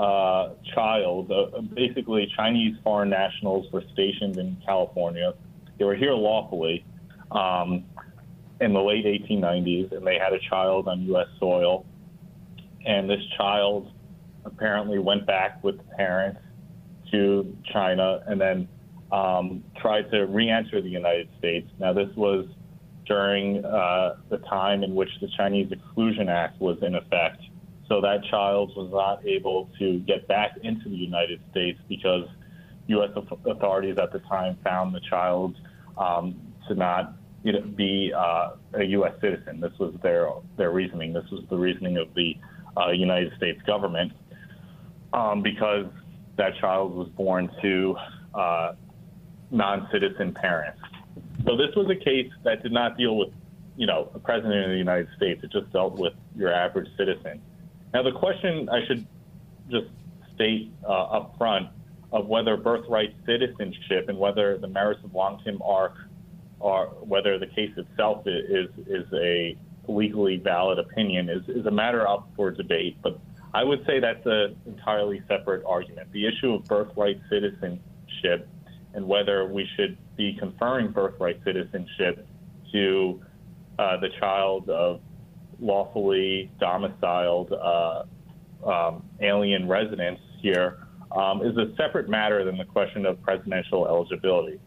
Speaker 8: uh, child. Uh, basically, Chinese foreign nationals were stationed in California. They were here lawfully um, in the late 1890s, and they had a child on U.S. soil. And this child apparently went back with the parents to China and then um, tried to re-enter the United States. Now, this was during uh, the time in which the Chinese Exclusion Act was in effect. So that child was not able to get back into the United States because U.S. authorities at the time found the child um, to not you know, be uh, a U.S. citizen. This was their their reasoning. This was the reasoning of the uh, United States government um, because that child was born to uh, non-citizen parents. So this was a case that did not deal with, you know, a president of the United States. It just dealt with your average citizen. Now, the question I should just state uh, up front of whether birthright citizenship and whether the merits of Wong Kim Ark or whether the case itself is is a legally valid opinion is, is a matter up for debate. But I would say that's an entirely separate argument. The issue of birthright citizenship and whether we should be conferring birthright citizenship to uh, the child of lawfully domiciled uh, um, alien residents here um, is a separate matter than the question of presidential eligibility.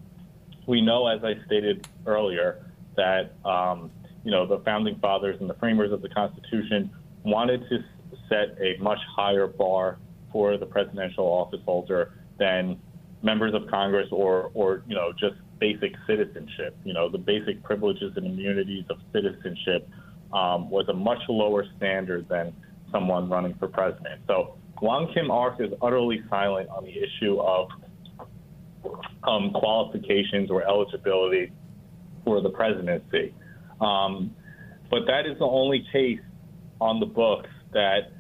Speaker 8: We know, as I stated earlier, that um, you know the founding fathers and the framers of the Constitution wanted to set a much higher bar for the presidential office holder than members of Congress or, or you know just basic citizenship. You know the basic privileges and immunities of citizenship um, was a much lower standard than someone running for president. So Wong Kim Ark is utterly silent on the issue of um, qualifications or eligibility for the presidency. Um, but that is the only case on the books that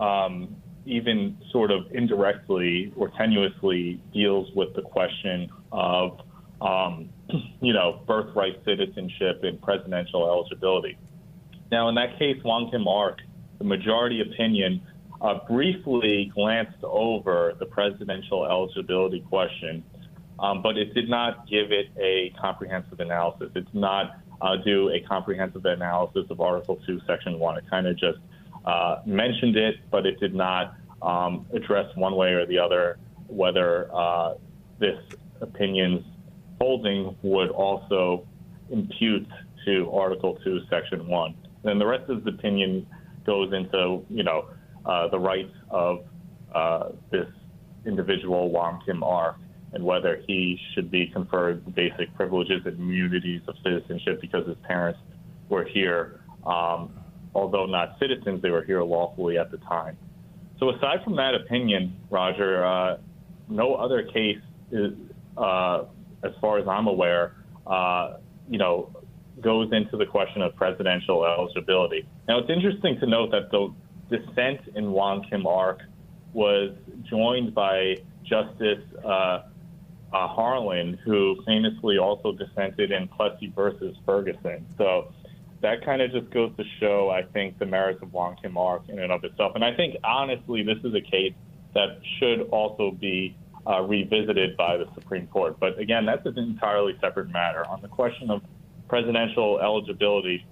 Speaker 8: um, even sort of indirectly or tenuously deals with the question of, um, you know, birthright citizenship and presidential eligibility. Now, in that case, Wong Kim Ark, the majority opinion uh, briefly glanced over the presidential eligibility question, um, but it did not give it a comprehensive analysis. It did not uh, do a comprehensive analysis of Article 2, Section 1. It kind of just uh, mentioned it, but it did not um, address one way or the other whether uh, this opinion's holding would also impute to Article 2, Section 1. And the rest of the opinion goes into, you know, uh, the rights of uh, this individual, Wong Kim Ark, and whether he should be conferred the basic privileges and immunities of citizenship because his parents were here. Um, although not citizens, they were here lawfully at the time. So aside from that opinion, Roger, uh, no other case is, uh, as far as I'm aware, uh, you know, goes into the question of presidential eligibility. Now, it's interesting to note that the dissent in Wong Kim Ark was joined by Justice uh, uh, Harlan, who famously also dissented in Plessy versus Ferguson. So that kind of just goes to show, I think, the merits of Wong Kim Ark in and of itself. And I think, honestly, this is a case that should also be uh, revisited by the Supreme Court. But again, that's an entirely separate matter. On the question of presidential eligibility,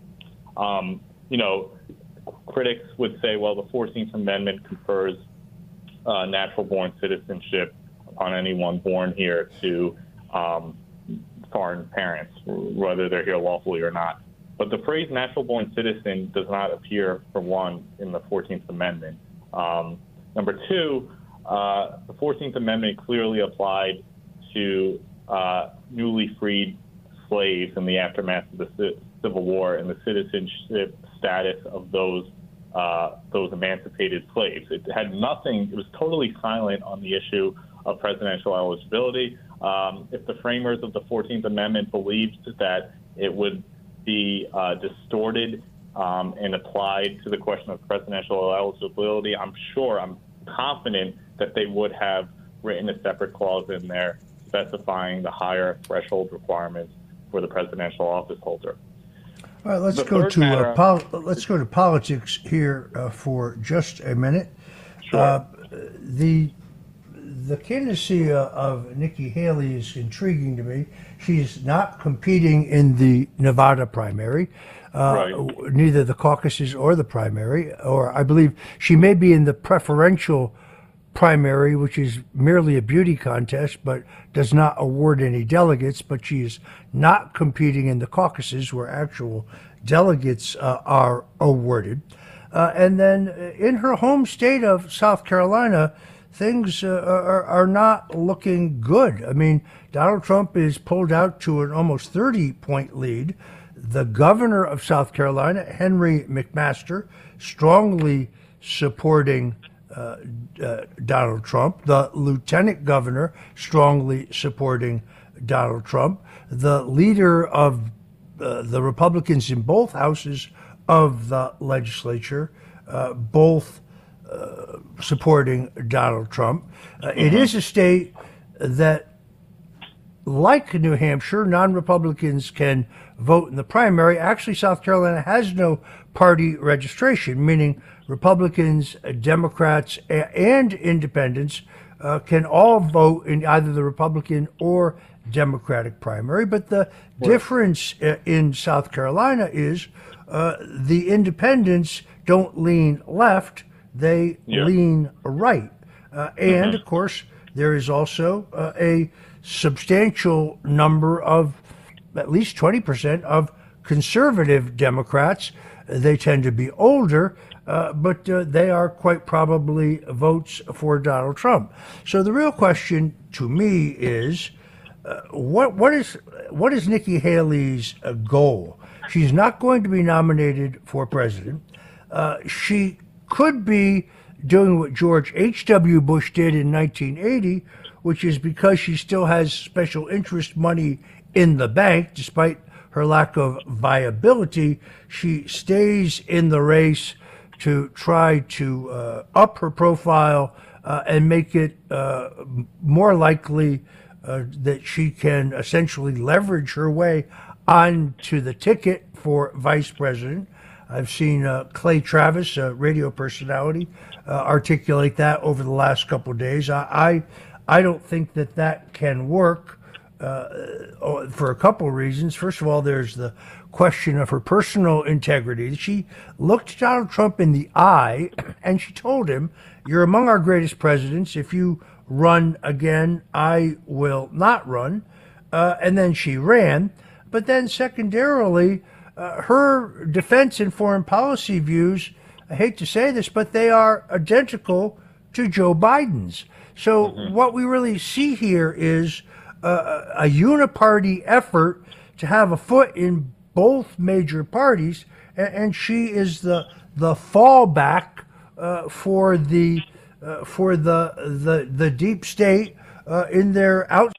Speaker 8: um, you know, critics would say, well, the 14th Amendment confers uh, natural born citizenship upon anyone born here to um, foreign parents, whether they're here lawfully or not. But the phrase natural born citizen does not appear, for one, in the 14th Amendment. Um, number two, uh, the 14th Amendment clearly applied to uh, newly freed slaves in the aftermath of the Civil War and the citizenship status of those uh, those emancipated slaves. It had nothing. It was totally silent on the issue of presidential eligibility. Um, if the framers of the 14th Amendment believed that it would be uh, distorted um, and applied to the question of presidential eligibility, I'm sure, I'm confident that they would have written a separate clause in there specifying the higher threshold requirements for the presidential office holder.
Speaker 3: All right, let's the go to uh, matter, uh, pol- let's go to politics here uh, for just a minute.
Speaker 8: Sure. Uh,
Speaker 3: the the candidacy of Nikki Haley is intriguing to me. She's not competing in the Nevada primary, uh, right. neither the caucuses or the primary, or I believe she may be in the preferential primary, which is merely a beauty contest, but does not award any delegates. But she is not competing in the caucuses, where actual delegates uh, are awarded. Uh, and then in her home state of South Carolina, things uh, are, are not looking good. I mean, Donald Trump is pulled out to an almost 30 point lead. The governor of South Carolina, Henry McMaster, strongly supporting uh, uh, Donald Trump. The lieutenant governor, strongly supporting Donald Trump. The leader of uh, the Republicans in both houses of the legislature, uh, both uh, supporting Donald Trump. Uh, mm-hmm. It is a state that, like New Hampshire, non Republicans can vote in the primary. Actually, South Carolina has no party registration, meaning Republicans, Democrats, and independents uh, can all vote in either the Republican or Democratic primary. But the right. difference uh, in South Carolina is uh, the independents don't lean left they yeah. lean right. Uh, and mm-hmm. of course, there is also uh, a substantial number of, at least 20% of conservative Democrats. They tend to be older, uh, but uh, they are quite probably votes for Donald Trump. So the real question to me is, uh, what what is what is Nikki Haley's uh, goal? She's not going to be nominated for president. Uh, she could be doing what George H.W. Bush did in 1980, which is because she still has special interest money in the bank, despite her lack of viability, she stays in the race to try to uh, up her profile uh, and make it uh, more likely uh, that she can essentially leverage her way onto the ticket for vice president. I've seen uh, Clay Travis, a radio personality, articulate that over the last couple of days. I, I, I don't think that that can work for a couple of reasons. First of all, there's the question of her personal integrity. She looked Donald Trump in the eye and she told him, You're among our greatest presidents. If you run again, I will not run. Uh, and then she ran. But then, secondarily, uh, her defense and foreign policy views, I hate to say this, but they are identical to Joe Biden's. So mm-hmm. what we really see here is uh, a uniparty effort to have a foot in both major parties, and, and she is the the fallback uh, for the uh, for the the the deep state uh, in their out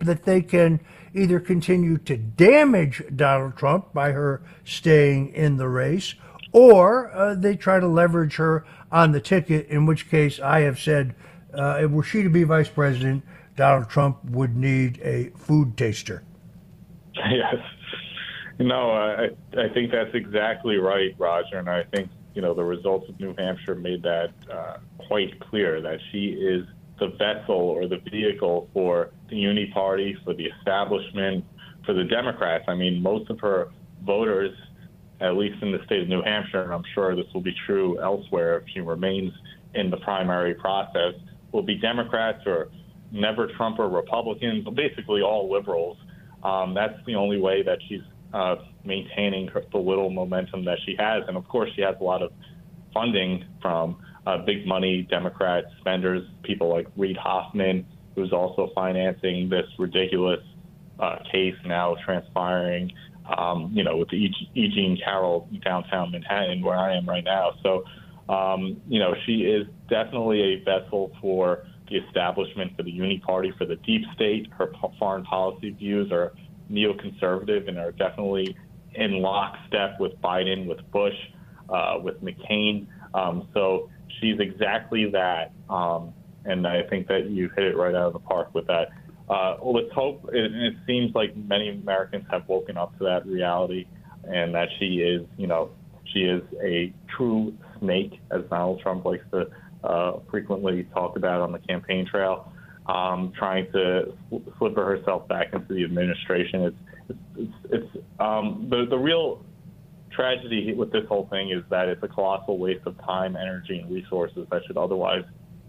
Speaker 3: that they can either continue to damage Donald Trump by her staying in the race, or uh, they try to leverage her on the ticket, in which case I have said, uh, were she to be vice president, Donald Trump would need a food taster.
Speaker 8: Yes. No, I I think that's exactly right, Roger, and I think you know the results of New Hampshire made that uh, quite clear that she is the vessel or the vehicle for the Uni Party, for the establishment, for the Democrats. I mean, most of her voters, at least in the state of New Hampshire, and I'm sure this will be true elsewhere if she remains in the primary process, will be Democrats or never Trump or Republicans, basically all liberals. Um, that's the only way that she's uh, maintaining her, the little momentum that she has. And of course, she has a lot of funding from uh, big money Democrat spenders, people like Reid Hoffman, who's also financing this ridiculous uh, case now transpiring, um, you know, with the E. Jean Carroll downtown Manhattan, where I am right now. So, um, you know, she is definitely a vessel for the establishment, for the Uni Party, for the deep state. Her foreign policy views are neoconservative and are definitely in lockstep with Biden, with Bush, uh, with McCain. Um, so she's exactly that. Um, and I think that you hit it right out of the park with that. Uh, let's hope, it, it seems like many Americans have woken up to that reality and that she is, you know, she is a true snake, as Donald Trump likes to uh, frequently talk about on the campaign trail um, trying to slipper herself back into the administration. It's it's, it's um, the the real tragedy with this whole thing is that it's a colossal waste of time, energy, and resources that should otherwise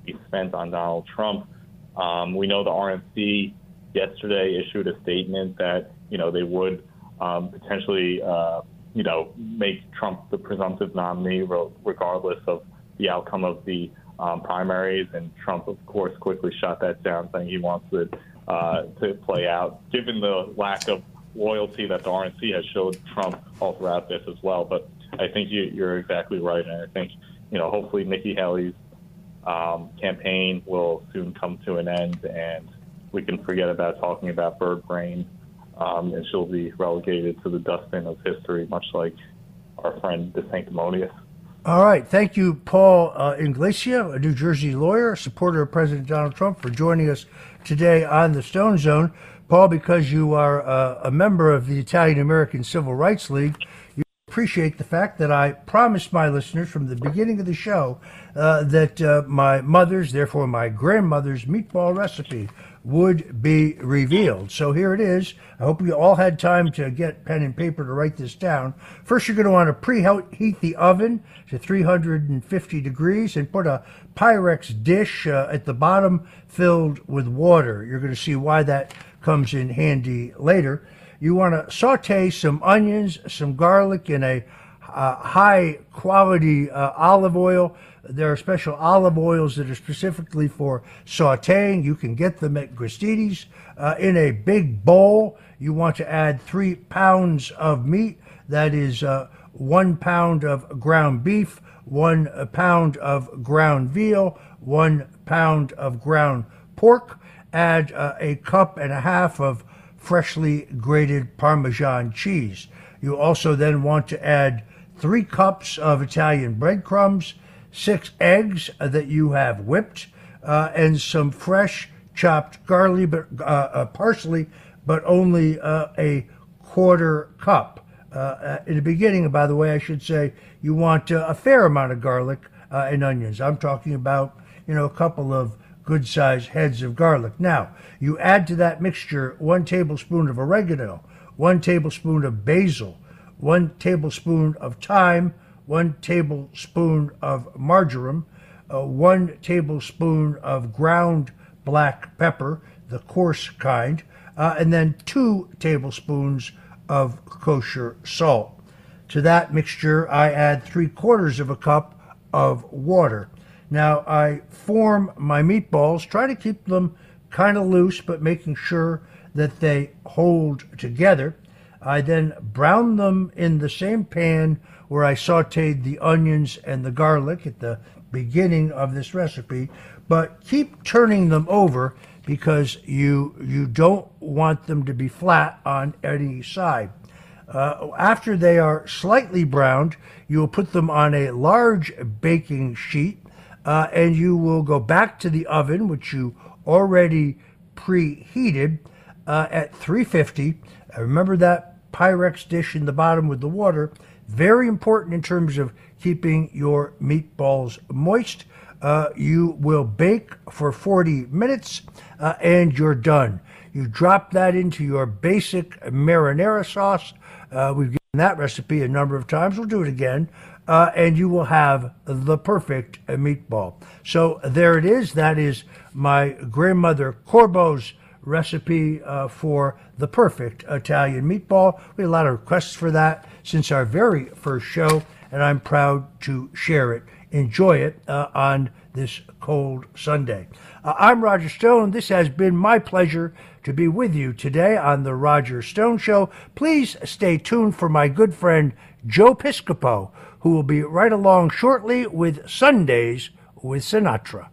Speaker 8: be spent on Donald Trump. Um, we know the RNC yesterday issued a statement that you know they would um, potentially uh, you know make Trump the presumptive nominee regardless of the outcome of the um, primaries, and Trump, of course, quickly shot that down, saying he wants it uh, to play out, given the lack of loyalty that the RNC has showed Trump all throughout this as well. But I think you, you're exactly right, and I think you know hopefully Nikki Haley's um, campaign will soon come to an end, and we can forget about talking about bird brain, um, and she'll be relegated to the dustbin of history, much like our friend DeSanctimonious.
Speaker 3: All right. Thank you, Paul uh, Ingrassia, a New Jersey lawyer, supporter of President Donald Trump, for joining us today on the Stone Zone. Paul, because you are uh, a member of the Italian American Civil Rights League, you appreciate the fact that I promised my listeners from the beginning of the show uh, that uh, my mother's, therefore my grandmother's meatball recipe would be revealed. So here it is. I hope you all had time to get pen and paper to write this down. First, you're going to want to preheat the oven to 350 degrees and put a Pyrex dish uh, at the bottom filled with water. You're going to see why that comes in handy later. You want to saute some onions, some garlic in a uh, high quality uh, olive oil there are special olive oils that are specifically for sauteing. You can get them at Gristedes. Uh, in a big bowl, you want to add three pounds of meat. That is uh, one pound of ground beef, one pound of ground veal, one pound of ground pork. Add uh, a cup and a half of freshly grated Parmesan cheese. You also then want to add three cups of Italian breadcrumbs, six eggs that you have whipped, uh, and some fresh chopped garlic, but, uh, uh parsley, but only uh, a quarter cup. Uh, in the beginning, by the way, I should say you want a fair amount of garlic and onions. I'm talking about, you know, a couple of good sized heads of garlic. Now, you add to that mixture one tablespoon of oregano, one tablespoon of basil, one tablespoon of thyme, one tablespoon of marjoram, uh, one tablespoon of ground black pepper, the coarse kind, uh, and then two tablespoons of kosher salt. To that mixture, I add three quarters of a cup of water. Now, I form my meatballs, try to keep them kind of loose, but making sure that they hold together. I then brown them in the same pan where I sauteed the onions and the garlic at the beginning of this recipe, but keep turning them over because you you don't want them to be flat on any side. Uh, after they are slightly browned, you will put them on a large baking sheet, uh, and you will go back to the oven, which you already preheated uh, at 350. Uh, remember that Pyrex dish in the bottom with the water. Very important in terms of keeping your meatballs moist. Uh, you will bake for 40 minutes uh, and you're done. You drop that into your basic marinara sauce. Uh, we've given that recipe a number of times. We'll do it again. Uh, and you will have the perfect meatball. So there it is. That is my grandmother Corbo's recipe uh, for the perfect Italian meatball. We had a lot of requests for that since our very first show, and I'm proud to share it. Enjoy it uh, on this cold Sunday. Uh, I'm Roger Stone. This has been my pleasure to be with you today on The Roger Stone Show. Please stay tuned for my good friend Joe Piscopo, who will be right along shortly with Sundays with Sinatra.